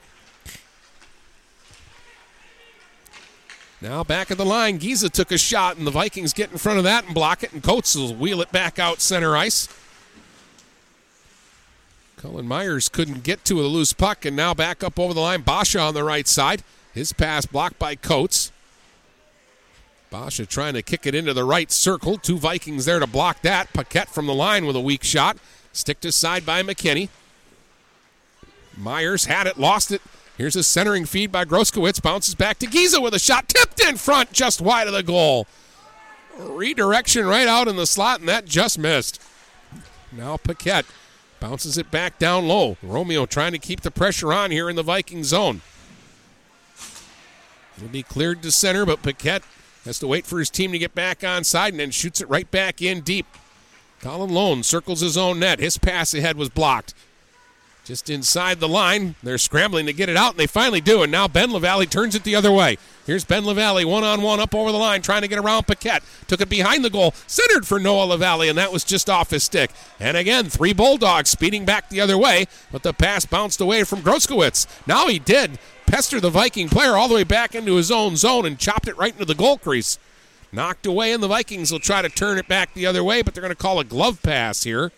Now back at the line, Giza took a shot, and the Vikings get in front of that and block it, and Coates will wheel it back out center ice. Cullen Myers couldn't get to a loose puck, and now back up over the line. Basha on the right side. His pass blocked by Coates. Basha trying to kick it into the right circle. Two Vikings there to block that. Paquette from the line with a weak shot. Sticked side by McKinney. Myers had it, lost it. Here's a centering feed by Groskowitz. Bounces back to Giza with a shot tipped in front, just wide of the goal. Redirection right out in the slot, and that just missed. Now Paquette bounces it back down low. Romeo trying to keep the pressure on here in the Viking zone. It'll be cleared to center, but Paquette has to wait for his team to get back on side and then shoots it right back in deep. Colin Lone circles his own net. His pass ahead was blocked. Just inside the line. They're scrambling to get it out, and they finally do. And now Ben LaValle turns it the other way. Here's Ben LaValle one on one up over the line, trying to get around Paquette. Took it behind the goal, centered for Noah LaValle, and that was just off his stick. And again, three Bulldogs speeding back the other way, but the pass bounced away from Groskowitz. Now he did pester the Viking player all the way back into his own zone and chopped it right into the goal crease. Knocked away, and the Vikings will try to turn it back the other way, but they're going to call a glove pass here.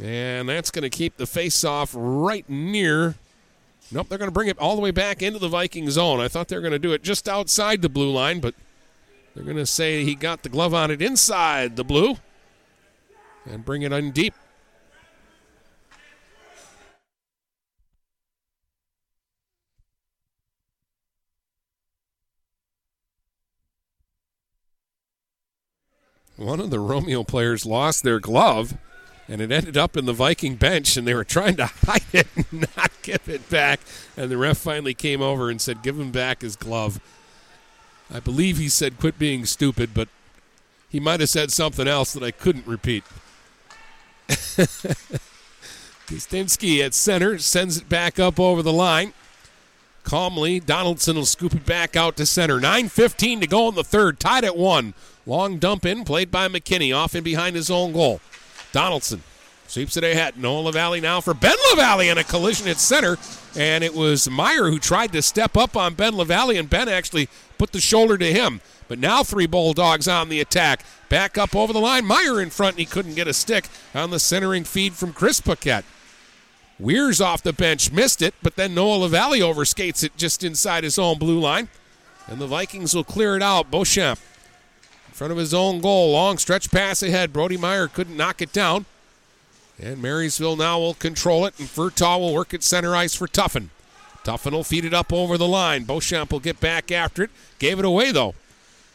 And that's going to keep the face off right near. Nope, they're going to bring it all the way back into the Viking zone. I thought they were going to do it just outside the blue line, but they're going to say he got the glove on it inside the blue and bring it in deep. One of the Romeo players lost their glove and it ended up in the Viking bench, and they were trying to hide it and not give it back. And the ref finally came over and said, "Give him back his glove." I believe he said, "Quit being stupid," but he might have said something else that I couldn't repeat. Kustinsky at center sends it back up over the line. Calmly, Donaldson will scoop it back out to center. 9.15 to go in the third, tied at one. Long dump in, played by McKinney, off and behind his own goal. Donaldson sweeps it ahead. Noah LaValle now for Ben LaValle in a collision at center. And it was Meyer who tried to step up on Ben LaValle, and Ben actually put the shoulder to him. But now three Bulldogs on the attack. Back up over the line. Meyer in front, and he couldn't get a stick on the centering feed from Chris Paquette. Weirs off the bench, missed it, but then Noah LaValle overskates it just inside his own blue line. And the Vikings will clear it out. Beauchamp front of his own goal. Long stretch pass ahead. Brody Meyer couldn't knock it down. And Marysville now will control it, and Furtaw will work at center ice for Tuffin. Tuffin will feed it up over the line. Beauchamp will get back after it. Gave it away, though.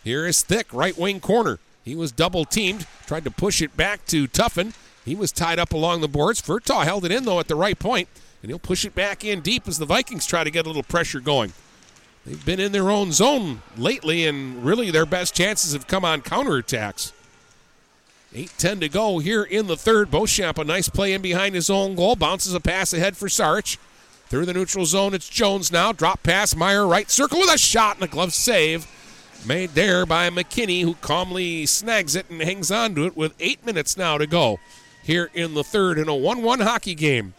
Here is Fick, right wing corner. He was double teamed, tried to push it back to Tuffin. He was tied up along the boards. Furtaw held it in, though, at the right point, and he'll push it back in deep as the Vikings try to get a little pressure going. They've been in their own zone lately, and really their best chances have come on counterattacks. 8 10 to go here in the third. Beauchamp, a nice play in behind his own goal. Bounces a pass ahead for Sarich. Through the neutral zone, it's Jones now. Drop pass, Meyer right circle with a shot and a glove save. Made there by McKinney, who calmly snags it and hangs on to it with eight minutes now to go here in the third in a 1 1 hockey game.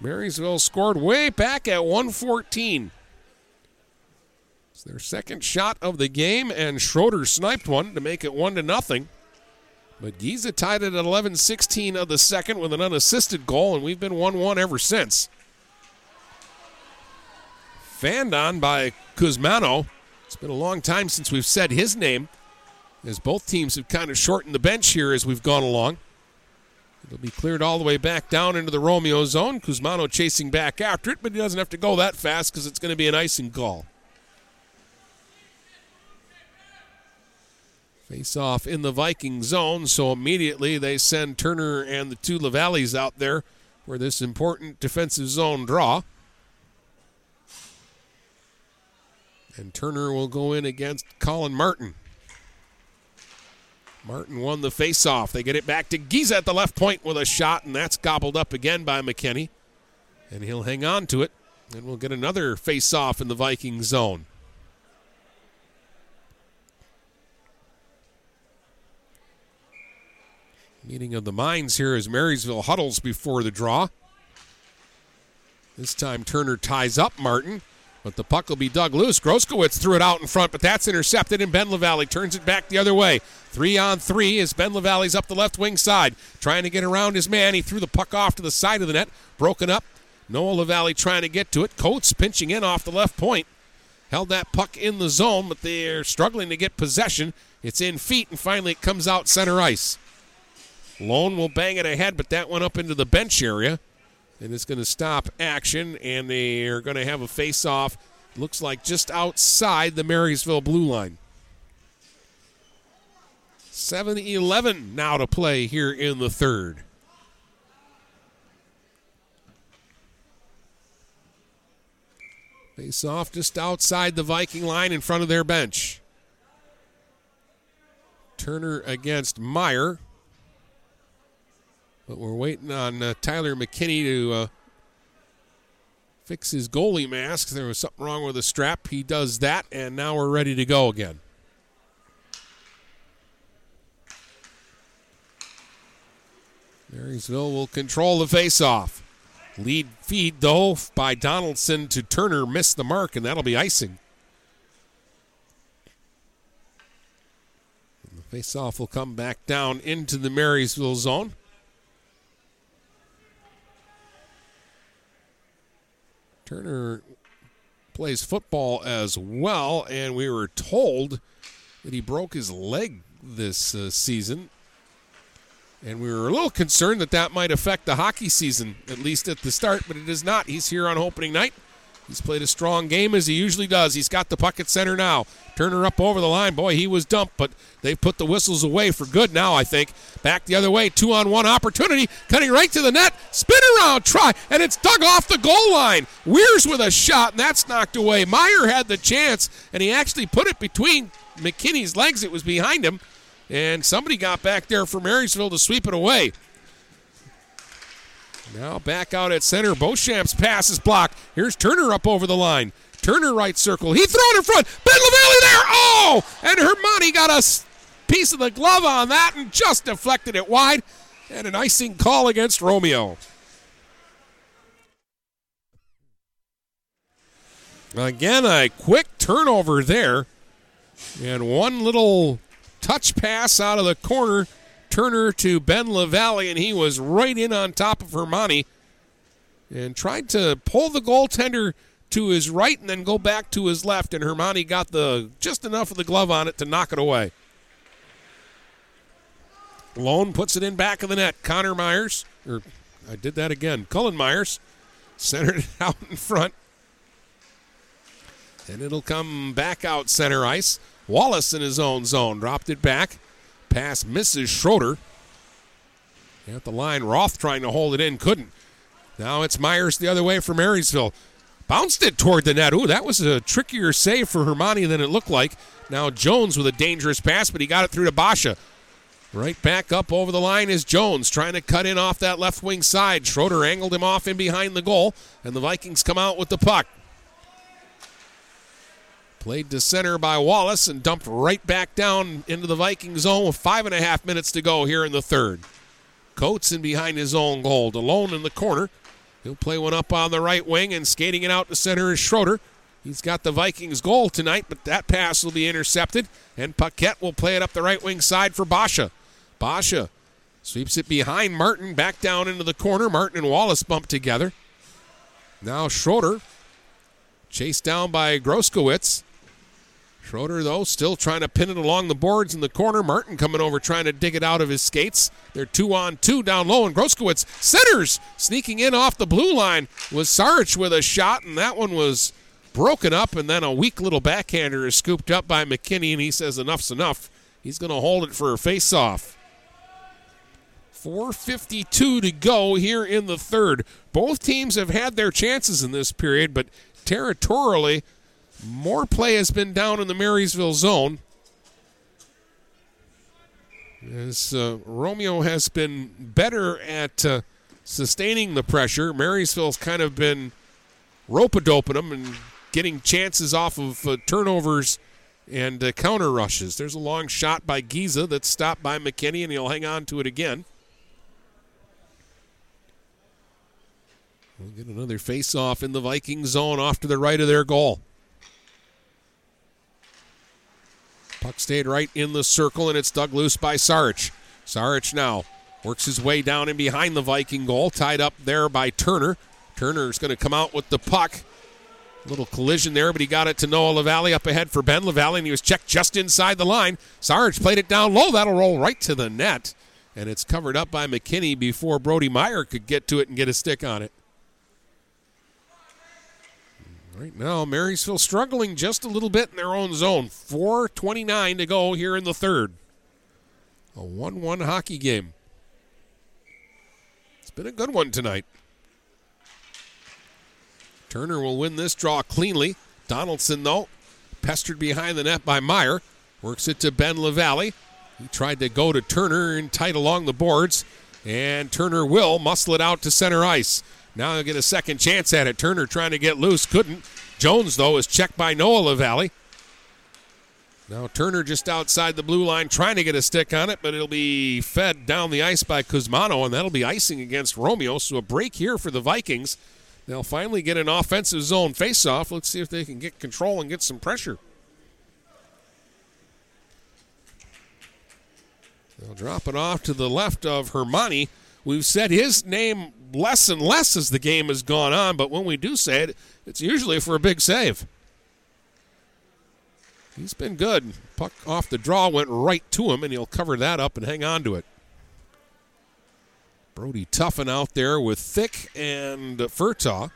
Marysville scored way back at 114 their second shot of the game, and Schroeder sniped one to make it one to nothing. But Giza tied it at 11-16 of the second with an unassisted goal, and we've been 1-1 ever since. Fanned on by Kuzmano. It's been a long time since we've said his name, as both teams have kind of shortened the bench here as we've gone along. It'll be cleared all the way back down into the Romeo zone. Kuzmano chasing back after it, but he doesn't have to go that fast because it's going to be an icing call. Face off in the Viking zone, so immediately they send Turner and the two LaValles out there for this important defensive zone draw. And Turner will go in against Colin Martin. Martin won the face-off. They get it back to Giza at the left point with a shot, and that's gobbled up again by McKinney. And he'll hang on to it, and we'll get another face-off in the Viking zone. Meeting of the minds here as Marysville huddles before the draw. This time Turner ties up Martin. But the puck will be dug loose. Groskowitz threw it out in front, but that's intercepted, and Ben LaValle turns it back the other way. Three on three as Ben LaValle's up the left wing side, trying to get around his man. He threw the puck off to the side of the net, broken up. Noah LaValle trying to get to it. Coates pinching in off the left point. Held that puck in the zone, but they're struggling to get possession. It's in feet, and finally it comes out center ice. Lone will bang it ahead, but that went up into the bench area and it's going to stop action, and they are going to have a face-off. Looks like just outside the Marysville blue line. 7-11 now to play here in the third. Face off just outside the Viking line in front of their bench. Turner against Meyer. But we're waiting on uh, Tyler McKinney to uh, fix his goalie mask. There was something wrong with the strap. He does that, and now we're ready to go again. Marysville will control the faceoff. Lead feed, though, by Donaldson to Turner missed the mark, and that'll be icing. And the faceoff will come back down into the Marysville zone. Turner plays football as well, and we were told that he broke his leg this uh, season. And we were a little concerned that that might affect the hockey season, at least at the start, but it is not. He's here on opening night. He's played a strong game as he usually does. He's got the puck at center now. Turner up over the line. Boy, he was dumped, but they've put the whistles away for good now, I think. Back the other way, two on one opportunity, cutting right to the net. Spin around, try, and it's dug off the goal line. Weirs with a shot, and that's knocked away. Meyer had the chance, and he actually put it between McKinney's legs. It was behind him, and somebody got back there for Marysville to sweep it away. Now back out at center. Beauchamp's pass is blocked. Here's Turner up over the line. Turner right circle. He threw it in front. Ben LaValle there. Oh! And Hermani got a piece of the glove on that and just deflected it wide. And an icing call against Romeo. Again, a quick turnover there. And one little touch pass out of the corner Turner to Ben LaValle, and he was right in on top of Hermani and tried to pull the goaltender to his right and then go back to his left, and Hermani got the just enough of the glove on it to knock it away. Lone puts it in back of the net. Connor Myers, or I did that again. Cullen Myers centered it out in front. And it'll come back out center ice. Wallace in his own zone. Dropped it back. Pass misses Schroeder. At the line, Roth trying to hold it in, couldn't. Now it's Myers the other way for Marysville. Bounced it toward the net. Ooh, that was a trickier save for Hermani than it looked like. Now Jones with a dangerous pass, but he got it through to Basha. Right back up over the line is Jones trying to cut in off that left wing side. Schroeder angled him off in behind the goal, and the Vikings come out with the puck. Played to center by Wallace and dumped right back down into the Viking zone with five and a half minutes to go here in the third. Coates in behind his own goal, alone in the corner. He'll play one up on the right wing and skating it out to center is Schroeder. He's got the Vikings goal tonight, but that pass will be intercepted, and Paquette will play it up the right wing side for Basha. Basha sweeps it behind Martin, back down into the corner. Martin and Wallace bump together. Now Schroeder, chased down by Groskowitz. Schroeder, though, still trying to pin it along the boards in the corner. Martin coming over trying to dig it out of his skates. They're two on two down low, and Groskowitz centers, sneaking in off the blue line was Sarich with a shot, and that one was broken up, and then a weak little backhander is scooped up by McKinney, and he says enough's enough. He's going to hold it for a face-off. 4.52 to go here in the third. Both teams have had their chances in this period, but territorially, more play has been down in the Marysville zone. As uh, Romeo has been better at uh, sustaining the pressure, Marysville's kind of been rope a doping them and getting chances off of uh, turnovers and uh, counter rushes. There's a long shot by Giza that's stopped by McKinney, and he'll hang on to it again. We'll get another face off in the Viking zone off to the right of their goal. Puck stayed right in the circle, and it's dug loose by Sarich. Sarich now works his way down and behind the Viking goal, tied up there by Turner. Turner's going to come out with the puck. Little collision there, but he got it to Noah LaValle up ahead for Ben LaValle, and he was checked just inside the line. Sarge played it down low. That'll roll right to the net, and it's covered up by McKinney before Brody Meyer could get to it and get a stick on it. Right now, Marysville struggling just a little bit in their own zone. 4.29 to go here in the third. A 1 1 hockey game. It's been a good one tonight. Turner will win this draw cleanly. Donaldson, though, pestered behind the net by Meyer. Works it to Ben LaValle. He tried to go to Turner and tight along the boards. And Turner will muscle it out to center ice. Now he'll get a second chance at it. Turner trying to get loose, couldn't. Jones, though, is checked by Noah LaValle. Now Turner just outside the blue line trying to get a stick on it, but it'll be fed down the ice by Kuzmano, and that'll be icing against Romeo. So a break here for the Vikings. They'll finally get an offensive zone faceoff. Let's see if they can get control and get some pressure. They'll drop it off to the left of Hermani. We've said his name less and less as the game has gone on, but when we do say it, it's usually for a big save. He's been good. Puck off the draw went right to him, and he'll cover that up and hang on to it. Brody Tuffin out there with Fick and Furtaw.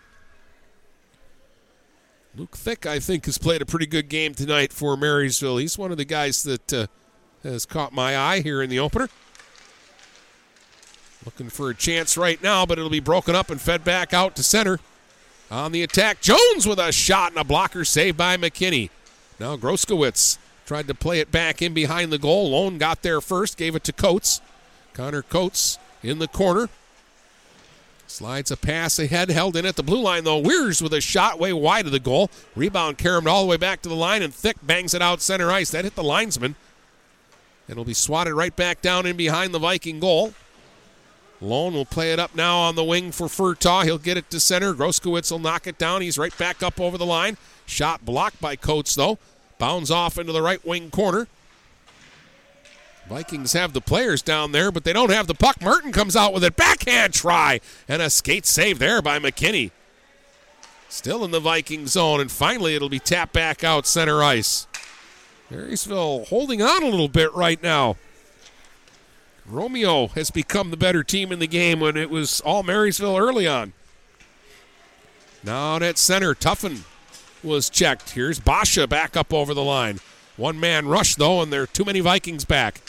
Luke Fick, I think, has played a pretty good game tonight for Marysville. He's one of the guys that uh, has caught my eye here in the opener. Looking for a chance right now, but it'll be broken up and fed back out to center. On the attack, Jones with a shot and a blocker saved by McKinney. Now Groskowitz tried to play it back in behind the goal. Lone got there first, gave it to Coates. Connor Coates in the corner. Slides a pass ahead, held in at the blue line though. Weirs with a shot way wide of the goal. Rebound carried all the way back to the line, and Fick bangs it out center ice. That hit the linesman. And it'll be swatted right back down in behind the Viking goal. Lone will play it up now on the wing for Furtaw. He'll get it to center. Groskowitz will knock it down. He's right back up over the line. Shot blocked by Coates, though. Bounds off into the right wing corner. Vikings have the players down there, but they don't have the puck. Merton comes out with it. Backhand try. And a skate save there by McKinney. Still in the Viking zone, and finally it'll be tapped back out center ice. Marysville holding on a little bit right now. Romeo has become the better team in the game when it was all Marysville early on. Now at center, Tuffin was checked. Here's Basha back up over the line. One man rush, though, and there are too many Vikings back.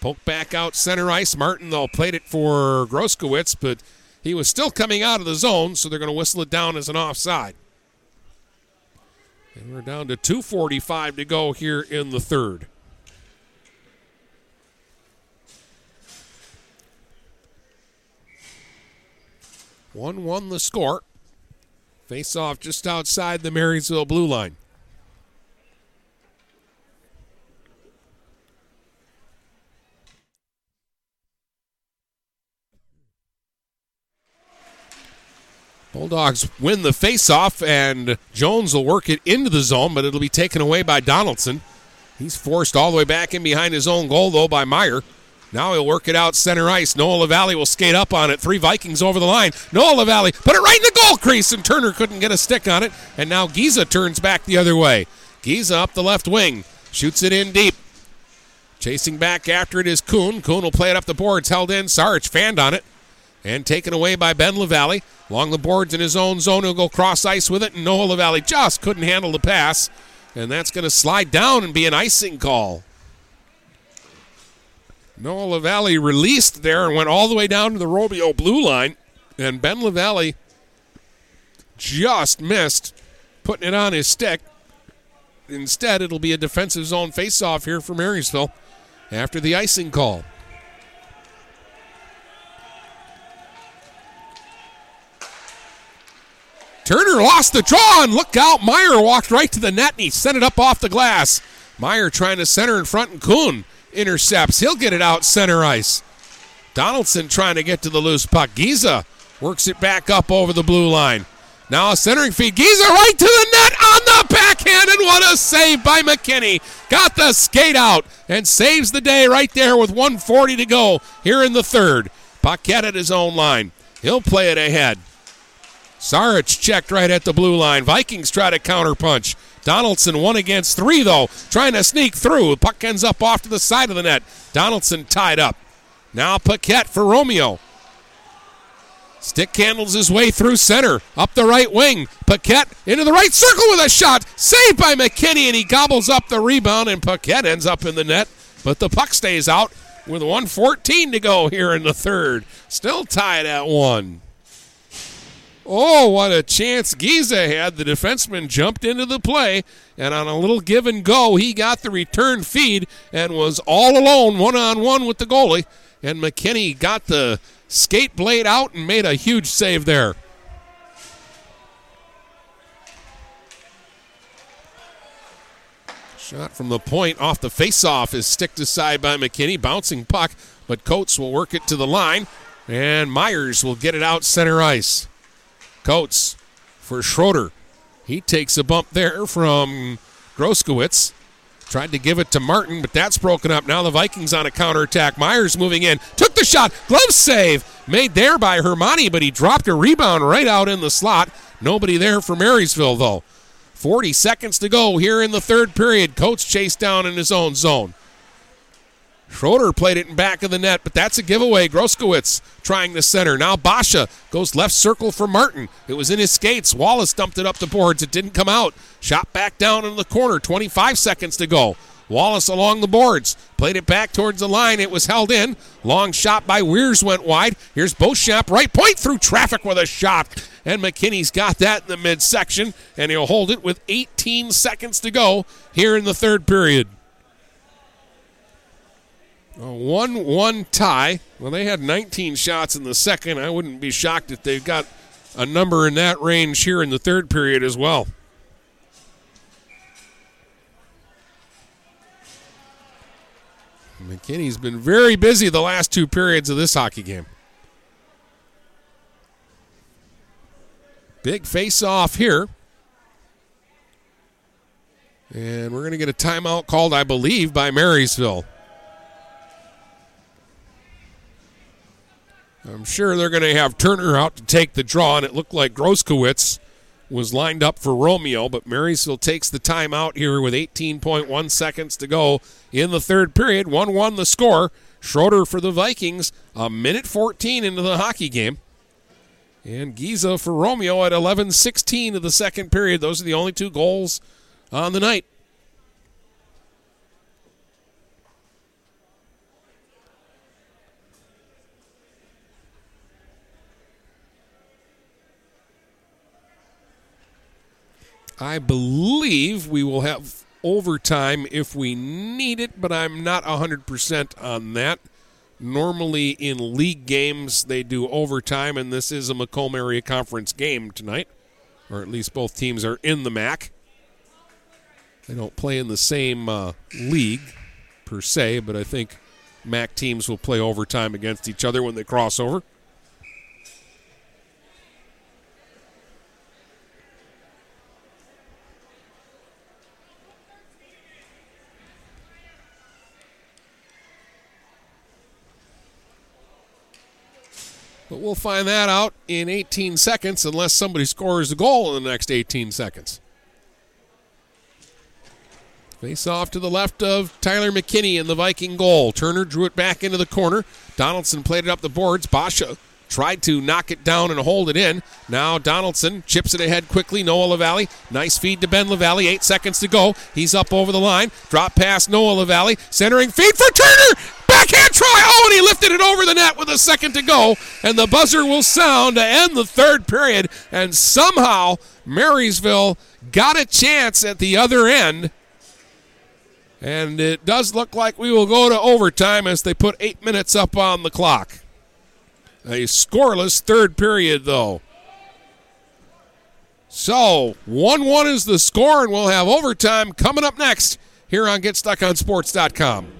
Poke back out center ice. Martin, though, played it for Groskowitz, but he was still coming out of the zone, so they're going to whistle it down as an offside. And we're down to 2.45 to go here in the third. One one the score. Face off just outside the Marysville blue line. Bulldogs win the face-off, and Jones will work it into the zone, but it'll be taken away by Donaldson. He's forced all the way back in behind his own goal, though, by Meyer. Now he'll work it out center ice. Noah LaValle will skate up on it. Three Vikings over the line. Noah LaValle put it right in the goal crease, and Turner couldn't get a stick on it. And now Giza turns back the other way. Giza up the left wing. Shoots it in deep. Chasing back after it is Kuhn. Kuhn will play it up the boards. Held in. Sarge fanned on it. And taken away by Ben LaValle. Along the boards in his own zone. He'll go cross ice with it. And Noah LaValle just couldn't handle the pass. And that's going to slide down and be an icing call. Noah LaValle released there and went all the way down to the Romeo blue line. And Ben LaValle just missed putting it on his stick. Instead, it'll be a defensive zone faceoff here for Marysville after the icing call. Turner lost the draw, and look out. Meyer walked right to the net, and he sent it up off the glass. Meyer trying to center in front, and Kuhn intercepts. He'll get it out center ice. Donaldson trying to get to the loose puck. Giza Works it back up over the blue line. Now a centering feed. Giza right to the net on the backhand, and what a save by McKinney. Got the skate out and saves the day right there with 140 to go here in the third. Paquette at his own line. He'll play it ahead. Sarich checked right at the blue line. Vikings try to counterpunch. Donaldson one against three, though, trying to sneak through. Puck ends up off to the side of the net. Donaldson tied up. Now Paquette for Romeo. Stick handles his way through center, up the right wing. Paquette into the right circle with a shot. Saved by McKinney, and he gobbles up the rebound, and Paquette ends up in the net. But the puck stays out with 114 to go here in the third. Still tied at one. Oh, what a chance Giza had. The defenseman jumped into the play, and on a little give and go, he got the return feed and was all alone, one on one with the goalie. And McKinney got the skate blade out and made a huge save there. Shot from the point off the faceoff is sticked aside by McKinney. Bouncing puck, but Coates will work it to the line, and Myers will get it out center ice. Coates for Schroeder. He takes a bump there from Groskowitz. Tried to give it to Martin, but that's broken up. Now the Vikings on a counterattack. Myers moving in. Took the shot. Glove save. Made there by Hermani, but he dropped a rebound right out in the slot. Nobody there for Marysville, though. 40 seconds to go here in the third period. Coates chased down in his own zone. Schroeder played it in back of the net, but that's a giveaway. Groskowitz trying the center. Now Basha goes left circle for Martin. It was in his skates. Wallace dumped it up the boards. It didn't come out. Shot back down in the corner. 25 seconds to go. Wallace along the boards. Played it back towards the line. It was held in. Long shot by Weirs went wide. Here's Beauchamp. Right point through traffic with a shot. And McKinney's got that in the midsection, and he'll hold it with 18 seconds to go here in the third period. A 1 1 tie. Well, they had 19 shots in the second. I wouldn't be shocked if they've got a number in that range here in the third period as well. McKinney's been very busy the last two periods of this hockey game. Big face off here. And we're going to get a timeout called, I believe, by Marysville. I'm sure they're going to have Turner out to take the draw, and it looked like Groskowitz was lined up for Romeo, but Marysville takes the timeout here with 18.1 seconds to go in the third period. 1 1 the score. Schroeder for the Vikings, a minute 14 into the hockey game. And Giza for Romeo at 11 16 of the second period. Those are the only two goals on the night. I believe we will have overtime if we need it, but I'm not 100% on that. Normally in league games, they do overtime, and this is a Macomb Area Conference game tonight, or at least both teams are in the MAC. They don't play in the same uh, league per se, but I think MAC teams will play overtime against each other when they cross over. We'll find that out in 18 seconds unless somebody scores a goal in the next 18 seconds. Face off to the left of Tyler McKinney in the Viking goal. Turner drew it back into the corner. Donaldson played it up the boards. Basha tried to knock it down and hold it in. Now Donaldson chips it ahead quickly. Noah LaValle. Nice feed to Ben LaValle. Eight seconds to go. He's up over the line. Drop pass Noah LaValle. Centering feed for Turner. Backhand try. Oh, and he lifted it over the net with a second to go. And the buzzer will sound to end the third period. And somehow Marysville got a chance at the other end. And it does look like we will go to overtime as they put eight minutes up on the clock. A scoreless third period, though. So, 1 1 is the score, and we'll have overtime coming up next here on GetStuckOnSports.com.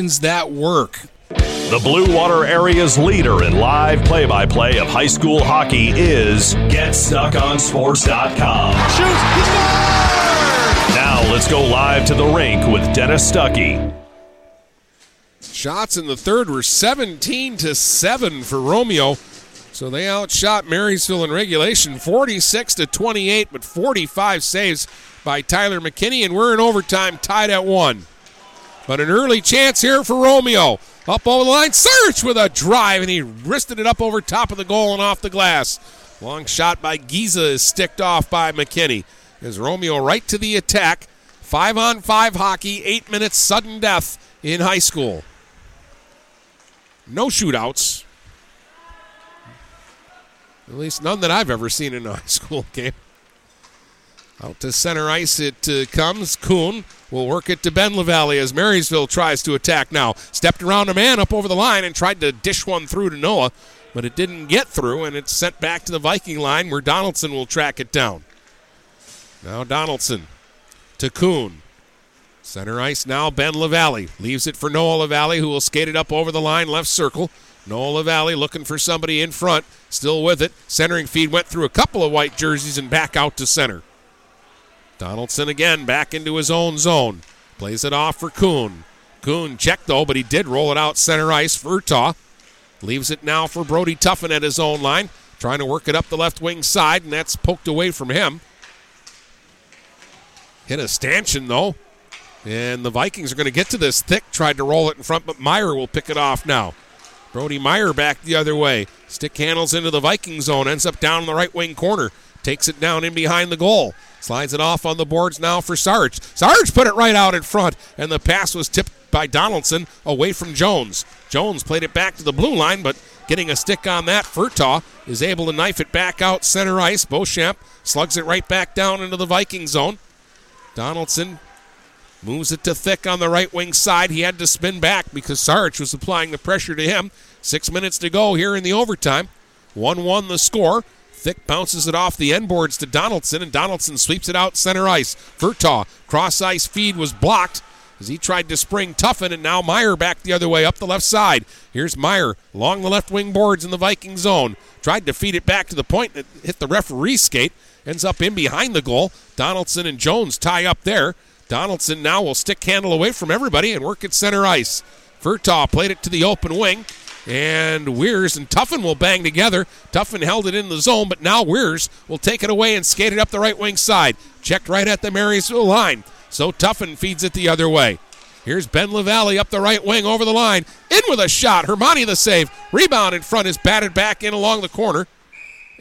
that work. The Blue Water area's leader in live play by play of high school hockey is GetStuckOnSports.com. Now let's go live to the rink with Dennis Stuckey. Shots in the third were 17 to 7 for Romeo. So they outshot Marysville in regulation 46 to 28, but 45 saves by Tyler McKinney, and we're in overtime tied at one. But an early chance here for Romeo. Up over the line, Sarich with a drive, and he wristed it up over top of the goal and off the glass. Long shot by Giza is sticked off by McKinney. As Romeo right to the attack. Five on five hockey, eight minutes sudden death in high school. No shootouts. At least none that I've ever seen in a high school game. Out to center ice it uh, comes. Kuhn will work it to Ben LaValle as Marysville tries to attack now. Stepped around a man up over the line and tried to dish one through to Noah, but it didn't get through, and it's sent back to the Viking line where Donaldson will track it down. Now Donaldson to Kuhn. Center ice now, Ben LaValle. Leaves it for Noah LaValle, who will skate it up over the line, left circle. Noah LaValle looking for somebody in front, still with it. Centering feed went through a couple of white jerseys and back out to center. Donaldson again back into his own zone. Plays it off for Kuhn. Kuhn checked though, but he did roll it out center ice. Furtaw leaves it now for Brody Tuffin at his own line. Trying to work it up the left wing side, and that's poked away from him. Hit a stanchion though. And the Vikings are going to get to this. Fick tried to roll it in front, but Meyer will pick it off now. Brody Meyer back the other way. Stick handles into the Viking zone, ends up down in the right wing corner. Takes it down in behind the goal. Slides it off on the boards now for Sarge. Sarge put it right out in front, and the pass was tipped by Donaldson away from Jones. Jones played it back to the blue line, but getting a stick on that, Furtaw is able to knife it back out center ice. Beauchamp slugs it right back down into the Viking zone. Donaldson moves it to Fick on the right wing side. He had to spin back because Sarge was applying the pressure to him. Six minutes to go here in the overtime. 1 1 the score. Fick bounces it off the end boards to Donaldson, and Donaldson sweeps it out center ice. Furtaw, cross ice feed was blocked as he tried to spring Tuffin, and now Meyer back the other way up the left side. Here's Meyer along the left wing boards in the Viking zone. Tried to feed it back to the point that hit the referee skate. Ends up in behind the goal. Donaldson and Jones tie up there. Donaldson now will stick handle away from everybody and work at center ice. Furtaw played it to the open wing. And Weirs and Tuffin will bang together. Tuffin held it in the zone, but now Weirs will take it away and skate it up the right wing side. Checked right at the Marysville line. So Tuffin feeds it the other way. Here's Ben LaValle up the right wing over the line. In with a shot. Hermani the save. Rebound in front is batted back in along the corner.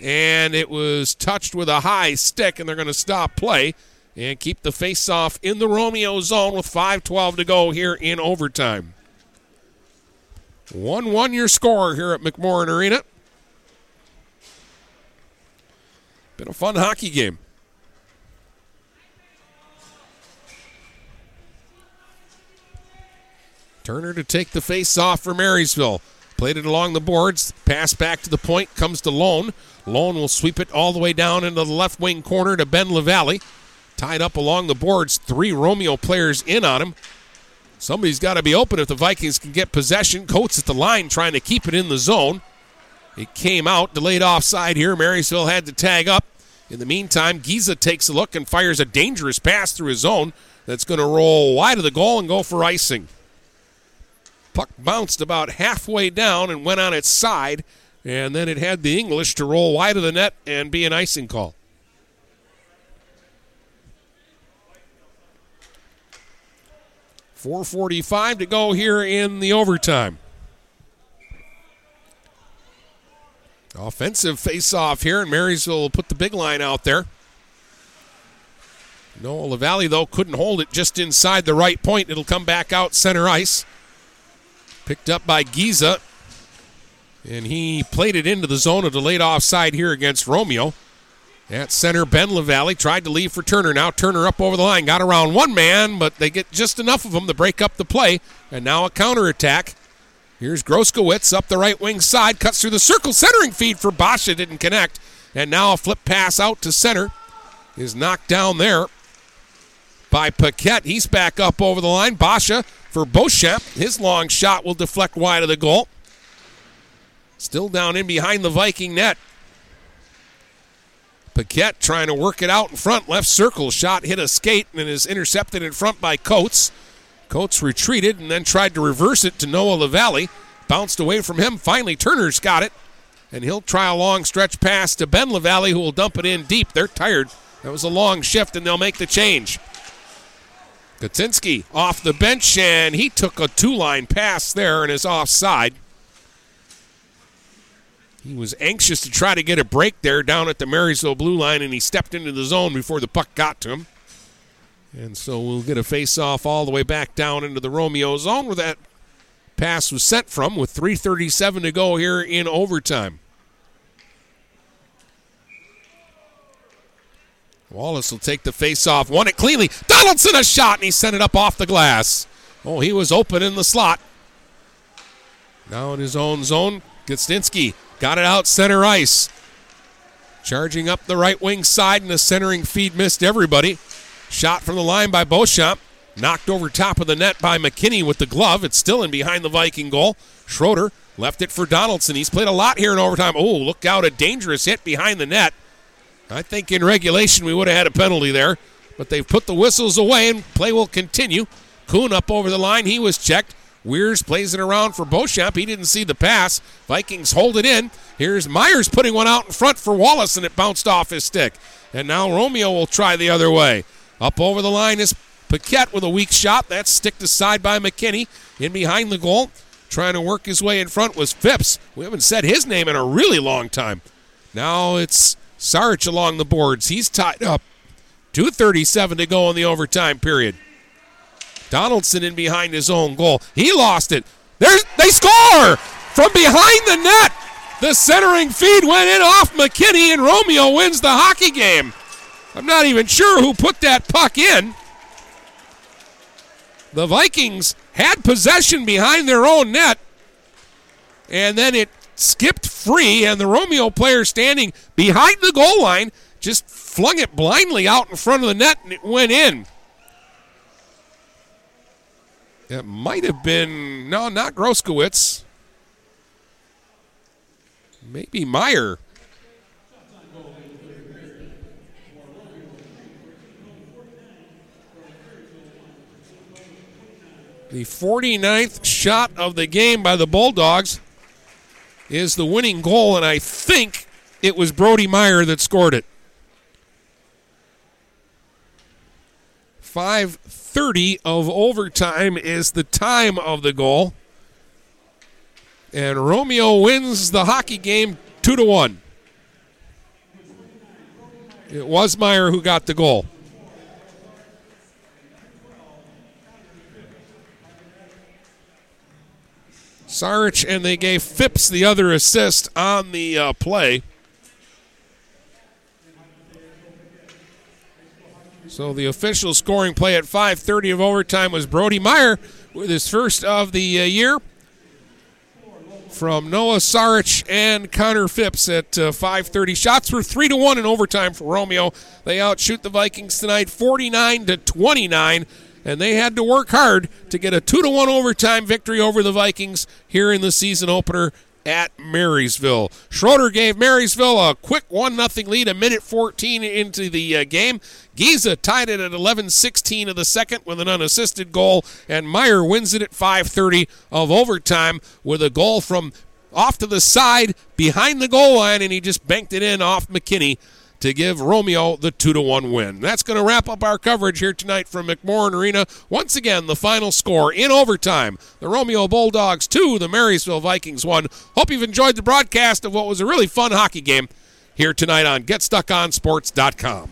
And it was touched with a high stick, and they're going to stop play and keep the face off in the Romeo zone with 5.12 to go here in overtime. 1 1 your score here at McMorran Arena. Been a fun hockey game. Turner to take the face off for Marysville. Played it along the boards. Pass back to the point. Comes to Lone. Lone will sweep it all the way down into the left wing corner to Ben LaValle. Tied up along the boards. Three Romeo players in on him. Somebody's got to be open if the Vikings can get possession. Coates at the line trying to keep it in the zone. It came out, delayed offside here. Marysville had to tag up. In the meantime, Giza takes a look and fires a dangerous pass through his zone that's going to roll wide of the goal and go for icing. Puck bounced about halfway down and went on its side, and then it had the English to roll wide of the net and be an icing call. Four forty-five to go here in the overtime. Offensive face-off here, and Marysville will put the big line out there. Noah LaValle, though, couldn't hold it just inside the right point. It'll come back out center ice. Picked up by Giza. And he played it into the zone of delayed offside here against Romeo. At center, Ben LaValle tried to leave for Turner. Now Turner up over the line. Got around one man, but they get just enough of them to break up the play. And now a counterattack. Here's Groskowitz up the right wing side. Cuts through the circle. Centering feed for Basha. Didn't connect. And now a flip pass out to center. Is knocked down there by Paquette. He's back up over the line. Basha for Beauchamp. His long shot will deflect wide of the goal. Still down in behind the Viking net. Paquette trying to work it out in front. Left circle shot hit a skate and is intercepted in front by Coates. Coates retreated and then tried to reverse it to Noah LaValle. Bounced away from him. Finally, Turner's got it. And he'll try a long stretch pass to Ben LaValle, who will dump it in deep. They're tired. That was a long shift, and they'll make the change. Kaczynski off the bench, and he took a two line pass there and is offside. He was anxious to try to get a break there down at the Marysville blue line, and he stepped into the zone before the puck got to him. And so we'll get a face off all the way back down into the Romeo zone where that pass was sent from with 3.37 to go here in overtime. Wallace will take the face off. Won it cleanly. Donaldson a shot, and he sent it up off the glass. Oh, he was open in the slot. Now in his own zone, Gostinski got it out center ice. Charging up the right wing side, and the centering feed missed everybody. Shot from the line by Beauchamp. Knocked over top of the net by McKinney with the glove. It's still in behind the Viking goal. Schroeder left it for Donaldson. He's played a lot here in overtime. Oh, look out, a dangerous hit behind the net. I think in regulation we would have had a penalty there, but they've put the whistles away and play will continue. Kuhn up over the line. He was checked. Weirs plays it around for Beauchamp. He didn't see the pass. Vikings hold it in. Here's Myers putting one out in front for Wallace, and it bounced off his stick. And now Romeo will try the other way. Up over the line is Paquette with a weak shot. That's sticked aside by McKinney. In behind the goal, trying to work his way in front was Phipps. We haven't said his name in a really long time. Now it's Sarich along the boards. He's tied up. 2.37 to go in the overtime period. Donaldson in behind his own goal. He lost it. There's, they score from behind the net. The centering feed went in off McKinney, and Romeo wins the hockey game. I'm not even sure who put that puck in. The Vikings had possession behind their own net, and then it skipped free, and the Romeo player standing behind the goal line just flung it blindly out in front of the net, and it went in. It might have been, no, not Groskowitz. Maybe Meyer. The 49th shot of the game by the Bulldogs is the winning goal, and I think it was Brody Meyer that scored it. 5.30 of overtime is the time of the goal. And Romeo wins the hockey game 2 to 1. It was Meyer who got the goal. Sarich, and they gave Phipps the other assist on the uh, play. So the official scoring play at 5:30 of overtime was Brody Meyer with his first of the uh, year from Noah Sarich and Connor Phipps at uh, 5:30. Shots were three to one in overtime for Romeo. They outshoot the Vikings tonight, 49 to 29 and they had to work hard to get a two to one overtime victory over the Vikings here in the season opener at Marysville. Schroeder gave Marysville a quick 1 0 lead a minute 14 into the uh, game. Giza tied it at 11-16 of the second with an unassisted goal, and Meyer wins it at 5:30 of overtime with a goal from off to the side behind the goal line, and he just banked it in off McKinney to give Romeo the 2 to 1 win. That's going to wrap up our coverage here tonight from McMorran Arena. Once again, the final score in overtime the Romeo Bulldogs 2, the Marysville Vikings 1. Hope you've enjoyed the broadcast of what was a really fun hockey game here tonight on GetStuckOnSports.com.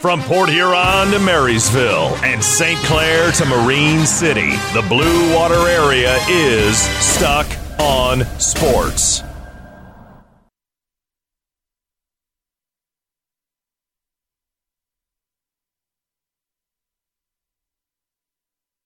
From Port Huron to Marysville and St. Clair to Marine City, the Blue Water area is stuck on sports.